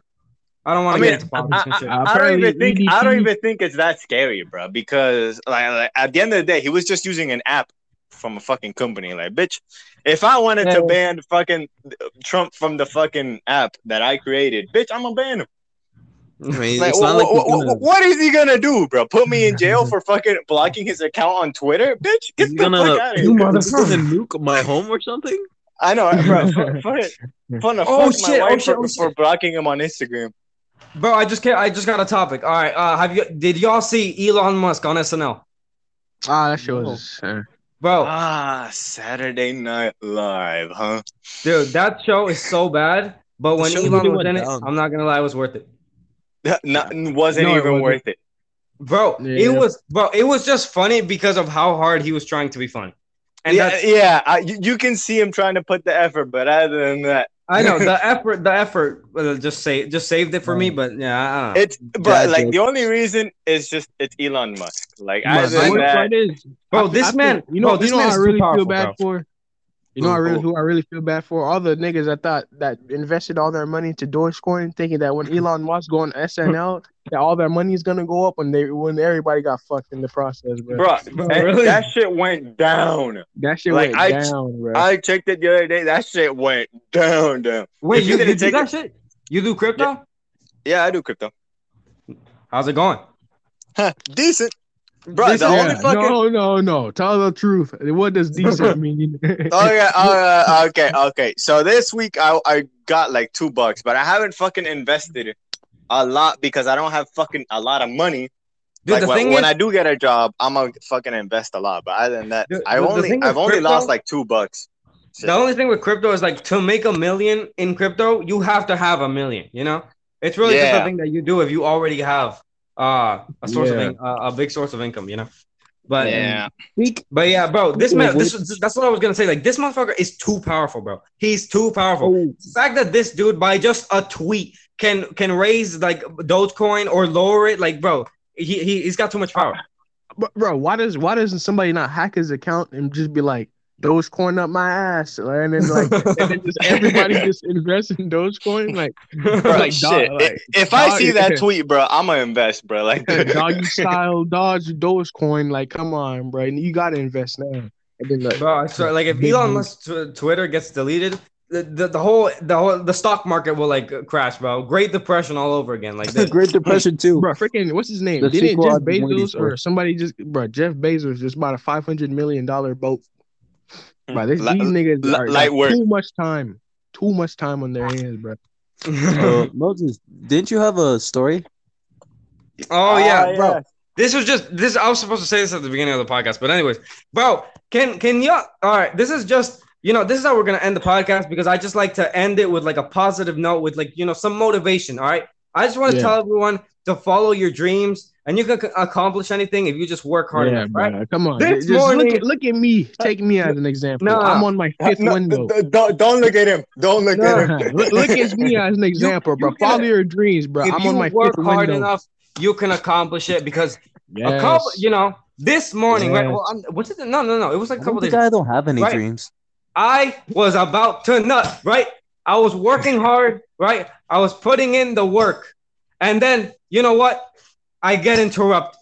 I don't want I to mean, get into I, politics and I- shit. I don't even think I don't even think it's that scary, bro. Because like, like, at the end of the day, he was just using an app from a fucking company. Like, bitch, if I wanted to ban fucking Trump from the fucking app that I created, bitch, I'm gonna ban him. I mean, Like, it's like wh- he's wh- gonna, wh- what is he gonna do, bro? Put me in uh, jail [LAUGHS] for fucking blocking his account on Twitter, bitch? Get he's the gonna, fuck out of here. gonna [LAUGHS] nuke my home or something. I know, bro. Fuck, fuck it. [LAUGHS] Fun to Oh, fuck shit, my oh, shit, for, oh, for shit. blocking him on Instagram. Bro, I just can't. I just got a topic. All right. Uh, have you? Did y'all see Elon Musk on SNL? Ah, that shit was. Uh, Bro, Ah, Saturday Night Live, huh? dude, that show is so bad. But when Elon was in it, down. I'm not gonna lie, it was worth it. That not, wasn't No, even wasn't. worth it. Bro, Yeah. it was. Bro, it was just funny because of how hard he was trying to be funny. And yeah, yeah. I, you, you can see him trying to put the effort, but other than that, I know the [LAUGHS] effort. The effort uh, just say just saved it for me. But yeah, I don't know. it's but Dad like the only reason is just it's Elon Musk. Like my- other my than worst that, part is, Bro, this I feel- man- you know, bro, this you know, man what I really powerful, feel bad bro. for. You know, I Who- really, who? who I really feel bad for all the niggas I thought that invested all their money into Dogecoin, thinking that when [LAUGHS] Elon Musk go on SNL, that all their money is gonna go up when they when everybody got fucked in the process, bro. bro, Bro, and really? that shit went down. That shit Like, went I- down, bro. I checked it the other day. That shit went down, down. Wait, if you, you're you do take that it- shit? You do crypto? Yeah, I do crypto. How's it going? Huh, decent, bro. Decent, the Yeah, only fucking no, no, no. Tell the truth. What does [LAUGHS] decent mean? Oh yeah, uh, okay, okay. So this week I I got like two bucks, but I haven't fucking invested a lot because I don't have fucking a lot of money. Dude, like the when, thing when is, I do get a job, I'm gonna fucking invest a lot. But other than that, The- I've the- the only I've only lost like two bucks. the only thing with crypto is like to make a million in crypto, you have to have a million. You know, it's really just Yeah. a thing that you do if you already have uh a source of in, uh, a big source of income. You know, but yeah, But yeah, bro, this man, of this, that's what I was gonna say. Like, this motherfucker is too powerful, bro. He's too powerful. Oh, The fact that this dude, by just a tweet, can can raise like Dogecoin or lower it, like, bro, he, he he's got too much power. but bro, why does why doesn't somebody not hack his account and just be like Dogecoin up my ass, and then like and then just everybody [LAUGHS] just invest in Dogecoin, like bro, like, shit. dog, like, if if I see that [LAUGHS] tweet, bro, I'm gonna invest, bro. Like, [LAUGHS] doggy style dodge Dogecoin. Like, come on, bro, you gotta invest now. And then like, Bro, I swear, like if Elon Musk tw- Twitter gets deleted, the, the, the whole the whole the stock market will like crash, bro. Great Depression all over again, like this. Great Depression [CLEARS THROAT] too. Bro, freaking what's his name? The Didn't sequel Jeff I've been waiting Bezos or somebody just bro? Jeff Bezos just bought a five hundred million dollar boat. Bro, this, Li- these niggas li- are light work. too much time, too much time on their hands, bro. [LAUGHS] Uh, Moses, didn't you have a story? oh yeah, Ah, bro. yeah. This was just this. I was supposed to say this at the beginning of the podcast, but anyways, bro, can can you? All right, this is just you know this is how we're gonna end the podcast because I just like to end it with like a positive note with like you know some motivation. All right, I just want to Yeah. tell everyone to follow your dreams and you can accomplish anything if you just work hard yeah, enough. Right? Come on, This just look morning- at, look at me. Take me as an example. No, I'm on my uh, fifth No, window. d- d- don't, don't look at him. Don't look Nah, at him. [LAUGHS] look, look at me as an example, bro. you can- Follow your dreams, bro. if I'm you on my work fifth hard window. enough, you can accomplish it because Yes. a couple, you know, this morning, right? Yes. Well, I'm, what's it? No, no, no. It was like a I couple don't days. think I don't have any Right. dreams. I was about to nut, right? I was working hard, right? I was putting in the work. And then, you know what? I get interrupted.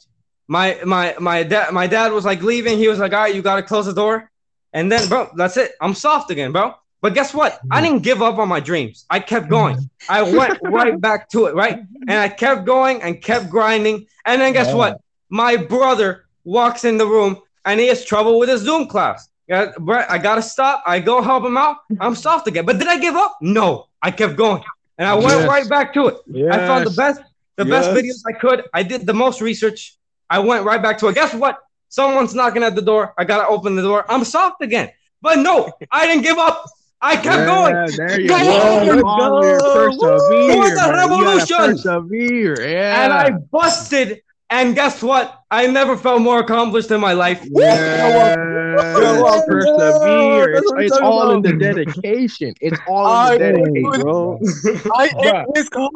My my my dad my dad was like leaving. He was like, "All right, you got to close the door." And then, bro, that's it. I'm soft again, bro. But guess what? I didn't give up on my dreams. I kept going. I went [LAUGHS] right back to it, right? And I kept going and kept grinding. And then guess Yeah. what? My brother walks in the room and he has trouble with his Zoom class. Yeah, Brett, I gotta stop. I go help him out. I'm soft again. But did I give up? No, I kept going, and I went Yes. right back to it. Yes. I found the best, the best videos I could. I did the most research. I went right back to it. Guess what? Someone's knocking at the door. I gotta open the door. I'm soft again. But no, I didn't give up. I kept Yeah, going. There you Go go. on, Come let's on, go. Persevere. Woo! It's a bro. You gotta revolution. Persevere. Yeah. And I busted. And guess what? I never felt more accomplished in my life. Yeah. welcome. Persevere. It's, it's talking all in the dedication. It's all in the dedication. Bro, I Bruh. hit his car.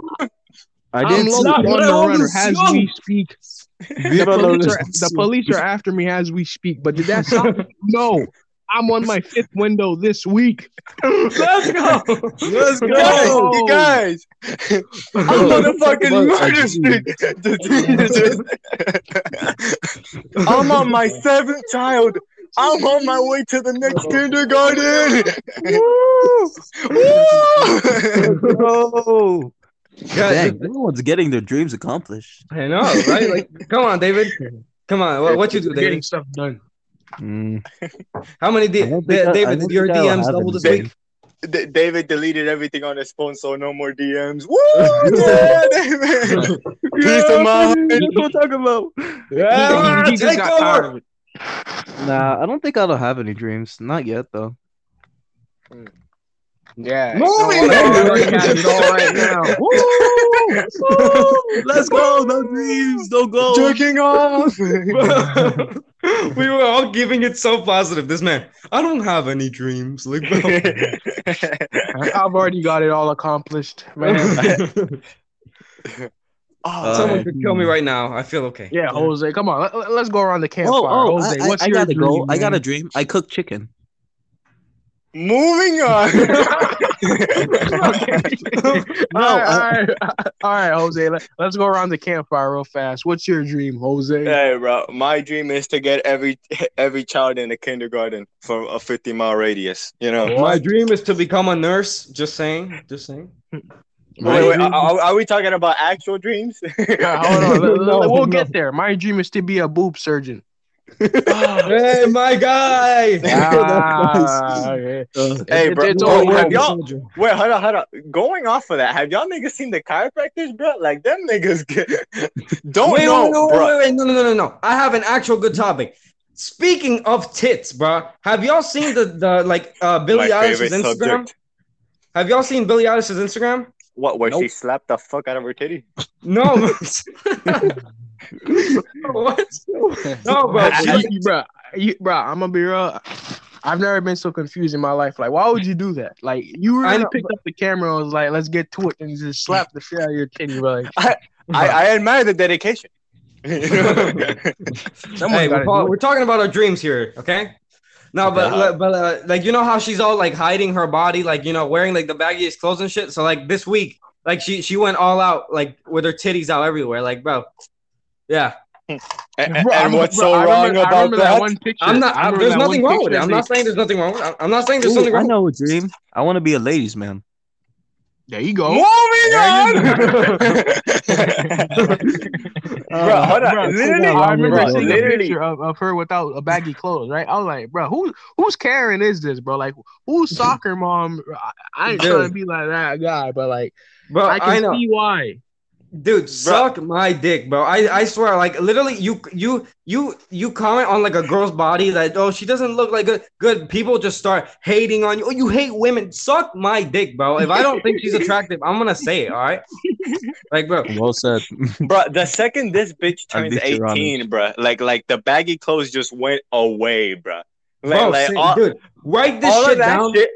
I I'm didn't low see on [LAUGHS] the runner as revolution. we speak. The Viva police, are, the police are after me as we speak. But did that [LAUGHS] stop? No. I'm on my fifth window this week. [LAUGHS] Let's go. Let's Guys, go. you guys. I'm on the fucking murder I- street. I'm on my seventh child. I'm on my way to the next kindergarten. Woo! Bro. Yeah, Dang, everyone's getting their dreams accomplished. I know, right? Like, come on, David. Come on. What, what you do, We're getting stuff done. Mm. How many D- I don't think I- I David? your DMs have double this week? D- David deleted everything on his phone, so no more DMs. Woo! [LAUGHS] Yeah, David. Peace of mind. That's what I'm talking about. Yeah, he, he just take over. Nah, I don't think I'll have any dreams. Not yet, though. Yeah. Moving so, on. we got it all right now. Let's go. No dreams. No goals. Jerking off. [LAUGHS] we were all giving it so positive. This man, I don't have any dreams. Like. [LAUGHS] I've already got it all accomplished, man. [LAUGHS] oh, Someone Uh, could kill me right now. I feel okay. Yeah, Jose, come on. Let, us go around the campfire. Oh, oh, Jose, I, what's I, I your gotta go. dream, I got a dream. I cook chicken. Moving on. [LAUGHS] all, right, all, right, all right, Jose. Let, us go around the campfire real fast. What's your dream, Jose? hey, bro. My dream is to get every every child in the kindergarten for a 50 mile radius. You know. My dream is to become a nurse. Just saying. Just saying. My Wait, wait, are, are we talking about actual dreams? Yeah, hold on. [LAUGHS] Let- let- No, we'll no. get there. My dream is to be a boob surgeon. [LAUGHS] hey, my guy. [LAUGHS] Ah, okay. Uh, Hey, bro. it's Oh, have y'all, wait, hold on, hold on. Going off of that, have y'all niggas seen the chiropractors, bro? Like them niggas get, [LAUGHS] don't wait, know, wait, wait, bro. wait, wait, no, no, no, no, no. I have an actual good topic. Speaking of tits, bro, have y'all seen the the like uh Billie Eilish's Instagram? subject. Have y'all seen Billie Eilish's Instagram? What? Where she slapped the fuck out of her titty? No. [LAUGHS] what? No, bro. You- you- bro, you, bro, I'm gonna be real. I've never been so confused in my life. Like, why would you do that? Like, you I really know, picked up the camera and was like, "Let's get to it," and just slap the shit out of your titty. Bro. Like, I, I admire the dedication. [LAUGHS] someone hey, we're, do we're talking about our dreams here, okay? No, but Okay. but uh, like you know how she's all like hiding her body, like you know wearing like the baggiest clothes and shit. So like this week, like she she went all out, like with her titties out everywhere, like bro. Yeah, [LAUGHS] And, Bro, and what's so I wrong remember- about remember that? one picture. I'm not. I I, there's nothing wrong with it. I'm not saying there's nothing wrong. With it. I'm not saying there's something Ooh, I know a dream. I want to be a ladies' man. There you go. Moving on. [LAUGHS] [LAUGHS] bro, uh, hold on. Bro, literally, I remember bro, seeing a picture of, of her without a baggy clothes, right? I was like, bro, who whose Karen is this, bro? Like, who's soccer mom? I, I ain't Dude. trying to be like that guy, but like, Bro, I I, can know, see why. Dude. Suck my dick, bro. I, I swear, like literally, you you you you comment on like a girl's body that oh she doesn't look like good. Good people just start hating on you. Oh, you hate women. Suck my dick, bro. If I don't think she's [LAUGHS] attractive, I'm gonna say it. All right, like bro. Well said. bro. The second this bitch turns 18, bro, like like the baggy clothes just went away, bro. Like, Bro, like say- all, dude, write this shit down. shit,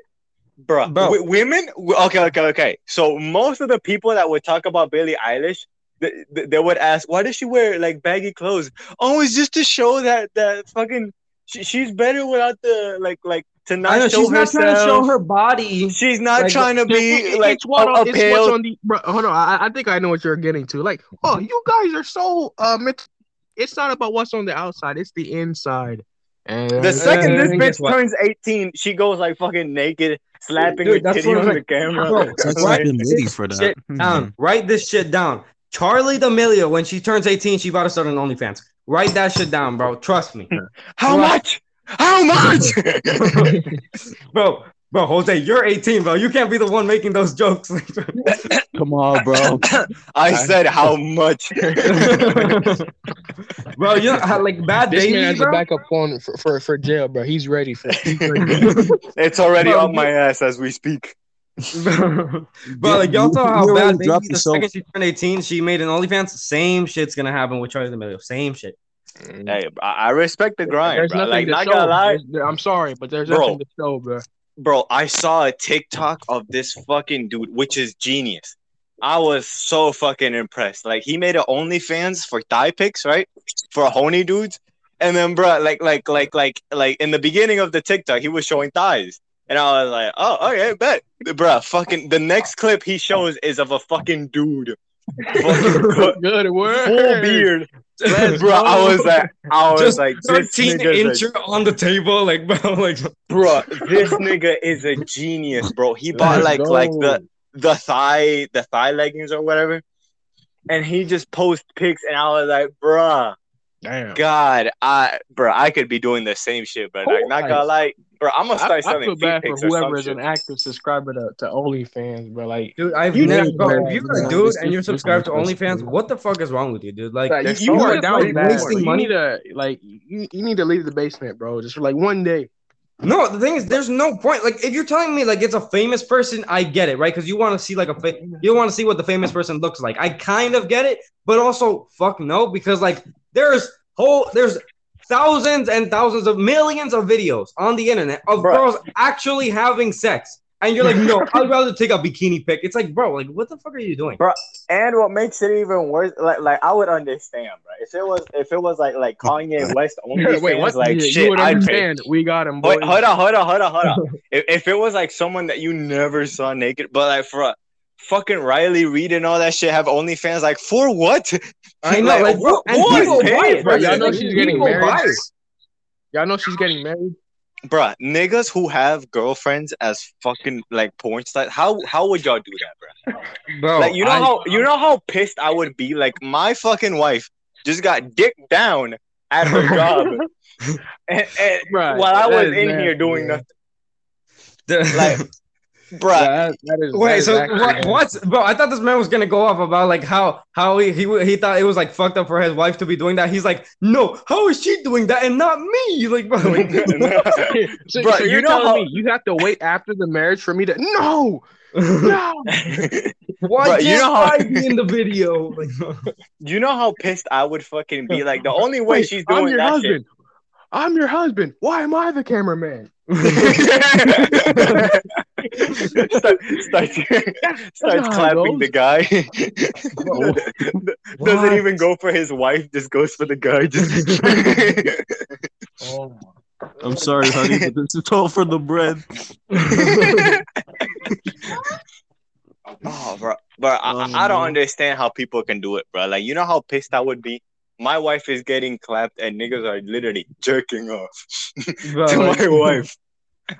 bro. Bro. w- women, okay, okay, okay. So most of the people that would talk about Billie Eilish, th- th- they would ask, "Why does she wear like baggy clothes?" Oh, it's just to show that that fucking she, she's better without the like like to not know show she's not trying to show her body. She's not Like, trying to be like it's what a, a it's what's pale. on the. Bro, hold on, I, I think I know what you're getting to. Like, oh, you guys are so um, mit- it's not about what's on the outside; it's the inside. And The second this Uh, bitch turns 18, she goes like fucking naked, slapping Dude, her that's titty what I'm on the saying. camera. Bro, Texas Right. been waiting for that. Shit hmm. down. Write this shit down. Charli D'Amelio, when she turns 18, she about to start an OnlyFans. Write that shit down, bro. Trust me. How much? How much? [LAUGHS] Bro, bro, Jose, you're 18, bro. You can't be the one making those jokes. [LAUGHS] Come on, bro. I said how much. [LAUGHS] bro, you know, how, like bad this man baby, has bro. a backup phone for, for, for jail, bro. He's ready for. He's ready. [LAUGHS] It's already Bro, on my ass as we speak. bro, like y'all saw how bad already baby the yourself. second she turned 18, she made an OnlyFans. Same shit's gonna happen with Charli the D'Amelio. Same shit. Hey, I I respect the grind, There's bro. nothing Like, to not show. gonna lie, I'm sorry, but there's Bro. nothing to show, bro. Bro. I saw a TikTok of this fucking dude, which is genius. I was so fucking impressed. Like, he made an OnlyFans for thigh pics, right? For horny dudes. And then, bro, like, like, like, like, like, in the beginning of the TikTok, he was showing thighs. And I was like, oh, okay, bet. bro. fucking, the next clip he shows is of a fucking dude. Good word. full beard. Let's Bro, I was like, I was Just like, this 13 nigga's a inch on the table, like bro, [LAUGHS] like bro, this nigga is a genius, bro. He bought Let's like go. like the the thigh the thigh leggings or whatever, and he just post pics, and I was like, bruh, Damn. God, I bro, I could be doing the same shit, but like, not gonna lie, bro, I'm gonna I, start I selling feel bad for whoever is an active subscriber to, to OnlyFans, but like, Dude, I've You never. Bro, if you're a dude this- and you're subscribed to this- this- OnlyFans, what the fuck is wrong with you, dude? Like, like, you, you are down bad. wasting You money. need to like you, you need to leave the basement, bro. Just for like one day. no, the thing is, there's no point. Like, if you're telling me like it's a famous person, I get it, right? Because you want to see like a fa- you want to see what the famous person looks like. I kind of get it, but also fuck no, because like there's whole there's thousands and thousands of millions of videos on the internet of Bruh. girls actually having sex. And you're like, no, [LAUGHS] I'd rather take a bikini pic. It's like, bro, like, what the fuck are you doing? Bro? And what makes it even worse, like like I would understand, bro. If it was if it was like like Kanye [LAUGHS] West [LAUGHS] only Wait, what? like you, shit, you would I'd pay. understand. We got him, boy. Wait, hold on, hold on, hold on, hold on. if, if it was like someone that you never saw naked, but like for a fucking Riley Reid and all that shit have OnlyFans, like for what? I know, like, what- and what? people buy it, bro. Y'all know she's getting married? Y'all know she's getting married. Bruh, niggas who have girlfriends as fucking like porn stars, how how would y'all do that, bruh? Bro, like you know I- how you know how pissed I would be. Like my fucking wife just got dick down at her [LAUGHS] job, and, and Right, while I was in nasty, here doing man. nothing, like, [LAUGHS] bruh. Yeah, that- that is- that Wait, is so actually what, what's bro? I thought this man was gonna go off about like how how he, he he thought it was like fucked up for his wife to be doing that. He's like, no, how is she doing that and not me? [LAUGHS] Like, bro, like, [LAUGHS] [LAUGHS] so, Bruh, so you you're know telling how- me you have to wait after the marriage for me to no, no. why Bro, can't you know how- I be in the video? Like, you know how pissed I would fucking be. Like the only way Wait, she's I'm doing your that husband. I'm your husband. Why am I the cameraman? Shit. start start, starts not how it clapping the goes. guy. [LAUGHS] Doesn't What? even go for his wife, just goes for the guy. Just [LAUGHS] Oh I'm sorry, honey, but this is all for the bread. [LAUGHS] oh, bro, bro, I, Oh, I don't understand how people can do it, bro. Like, you know how pissed I would be. my wife is getting clapped and niggas are literally jerking off Bro, to like- my wife.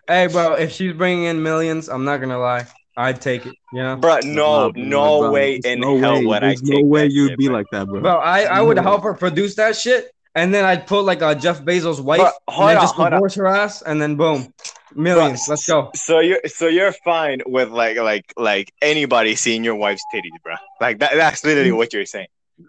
Hey, bro, if she's bringing in millions, I'm not gonna lie, I'd take it. You know, Bro, no, Nah, no bro, way in no hell way, would I there's take no way that you'd shit, be bro. like that, bro. bro, I, I would No. help her produce that shit, and then I'd put like a Jeff Bezos wife, Bro, and hold then on, just hold on. her ass, and then boom, millions. Let's go. So you're so you're fine with like like like anybody seeing your wife's titties, bro. Like that that's literally what you're saying.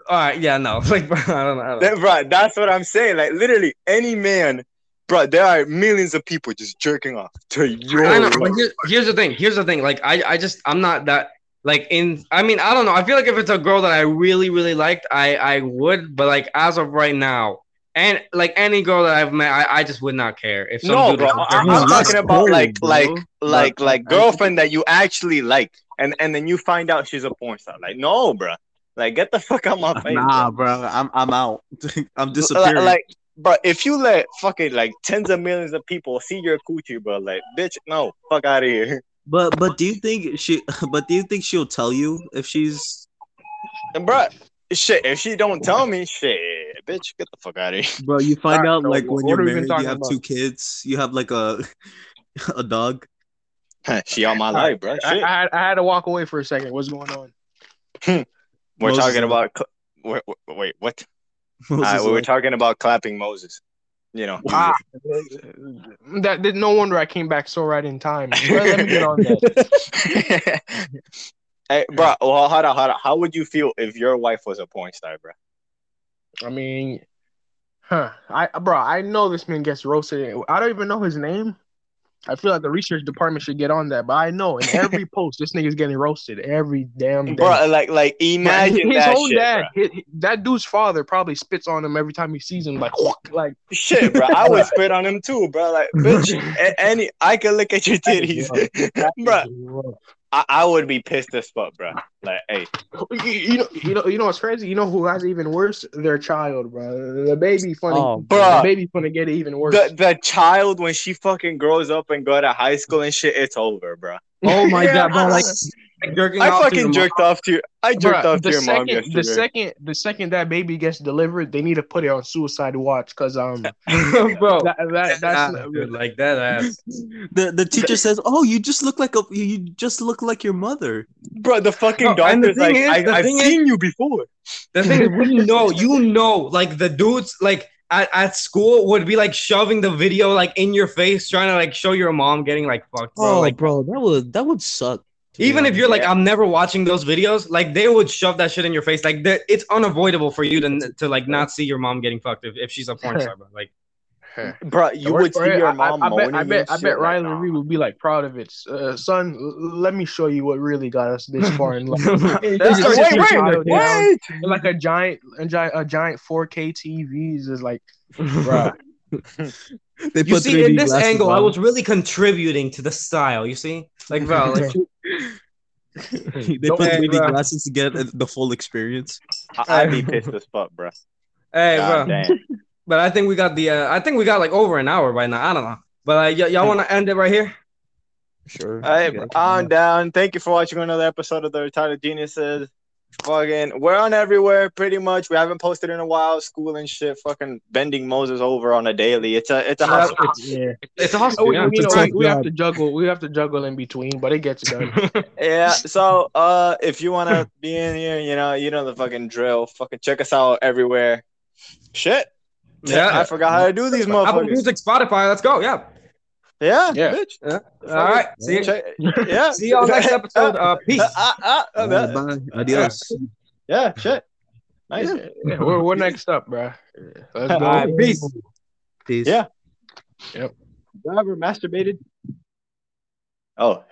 All right, yeah, no, [LAUGHS] like, bro, I don't know. I don't know. That, bro, that's what I'm saying. Like literally any man, bro, there are millions of people just jerking off to your I know, but here- here's the thing. Here's the thing. Like, I, I just, I'm not that. Like in, I mean, I don't know. I feel like if it's a girl that I really, really liked, I, I would. But like as of right now, and like any girl that I've met, I, I just would not care if some No, dude bro. I, jerking I'm No, off. that's talking about cold, like bro. like like like girlfriend that you actually like, and and then you find out she's a porn star. Like no, bro. Like get the [LAUGHS] fuck out my face. Nah, bro. bro, I'm I'm out. [LAUGHS] I'm Like, disappearing. like, bro, if you let fucking like tens of millions of people see your coochie, bro, like bitch, no, fuck out of here. but but do you think she? [LAUGHS] But do you think she'll tell you if she's? And bro, shit, if she don't tell me, shit, bitch, get the fuck out of here. Bro, you find out so like when you're married, you have about? two kids, you have like a [LAUGHS] a dog. she on my life, bro. I, Shit. I, had, I had to walk away for a second. What's going on? [LAUGHS] We're Moses talking about. cl- Wait, wait, wait what? [LAUGHS] Uh, we were talking about clapping Moses. You know. Ah, that, that no wonder I came back so right in time. [LAUGHS] Let me get on that. [LAUGHS] hey, bro. Well, hold on, hold on. How would you feel if your wife was a porn star, bro? I mean, huh? I bro, I know this man gets roasted. I don't even know his name. I feel like the research department should get on that, but I know in every [LAUGHS] post this nigga's getting roasted every damn day. Bro, like, like, imagine his that own shit, dad, bro. hi- hi- that dude's father probably spits on him every time he sees him. Like, like Shit, bro. I would spit on him too, bro. Like, [LAUGHS] bitch, any, I can look at your titties, [LAUGHS] bro. I, I would be pissed as fuck, bro. Like, hey, You, you know, you know, you know what's crazy? You know who has even worse? Their child, bro. The baby funny, Oh, the baby gonna get it even worse. the the child when she fucking grows up and go to high school and shit, it's over, bro. Oh my god, bro! Like Yeah. [LAUGHS] jerking I off to your fucking mom. jerked off to your, I jerked Bruh, off to the your mom second, yesterday. the second, the second that baby gets delivered, they need to put it on suicide watch because um, [LAUGHS] [LAUGHS] bro. that, that that's dude, like that ass. [LAUGHS] The the teacher says, "Oh, you just look like a you- you just look like your mother." Bro, the fucking No, and the doctor's like, thing is- I, the I've thing is- seen you before. The thing is, you know, you know, like the dudes, like at, at school would be like shoving the video like in your face, trying to like show your mom getting like fucked, bro. like Oh, bro, that would that would suck. Even if you're like, Yeah. I'm never watching those videos, like they would shove that shit in your face. Like it's unavoidable for you to to like not see your mom getting fucked if, if she's a porn [LAUGHS] star, bro. Like [LAUGHS] Bro, you Or- would see or your mom I, I, bet, I bet, and I bet like, Riley. Reid would be like proud of it. Uh, son, l- let me show you what really got us this [LAUGHS] far in life. Wait, wait, just wait, child down. like a giant, a giant, a giant 4K TVs is like, bruh. They you see, in 3D this glasses angle, I was really contributing to the style. You see, like bro, like [LAUGHS] [LAUGHS] they Don't- put 3D bro. glasses to get the full experience. I- I'd be [LAUGHS] pissed as fuck, bro. hey, God bro. damn. But I think we got the. Uh, I think we got like over an hour right now. I don't know. But uh, y- y'all want to end it right here? Sure. Hey, I'm down. Thank you for watching another episode of the Retarded Geniuses. Fucking, we're on everywhere pretty much. We haven't posted in a while. School and shit. Fucking bending Moses over on a daily. It's a, it's a hustle. Yeah. It's a Oh, hospital. we, yeah. you know, It's a we, we have to juggle. We have to juggle in between, but it gets done. [LAUGHS] Yeah. So, uh, if you wanna be in here, you know, you know the fucking drill. Fucking check us out everywhere. Shit. Yeah. I forgot how to do these motherfuckers. Apple. Music, Spotify. Let's go. Yeah. Yeah. Yeah. Bitch. All right. [LAUGHS] See you. Check- Yeah. See y'all next [LAUGHS] episode. Uh, [LAUGHS] peace. Ah, ah, ah, Bye, bye. Adios. Yeah. Shit. Nice. Yeah, we're, we're next up, bruh. Let's go. All right, peace. Peace. Yeah. Yep. You ever masturbated? Oh.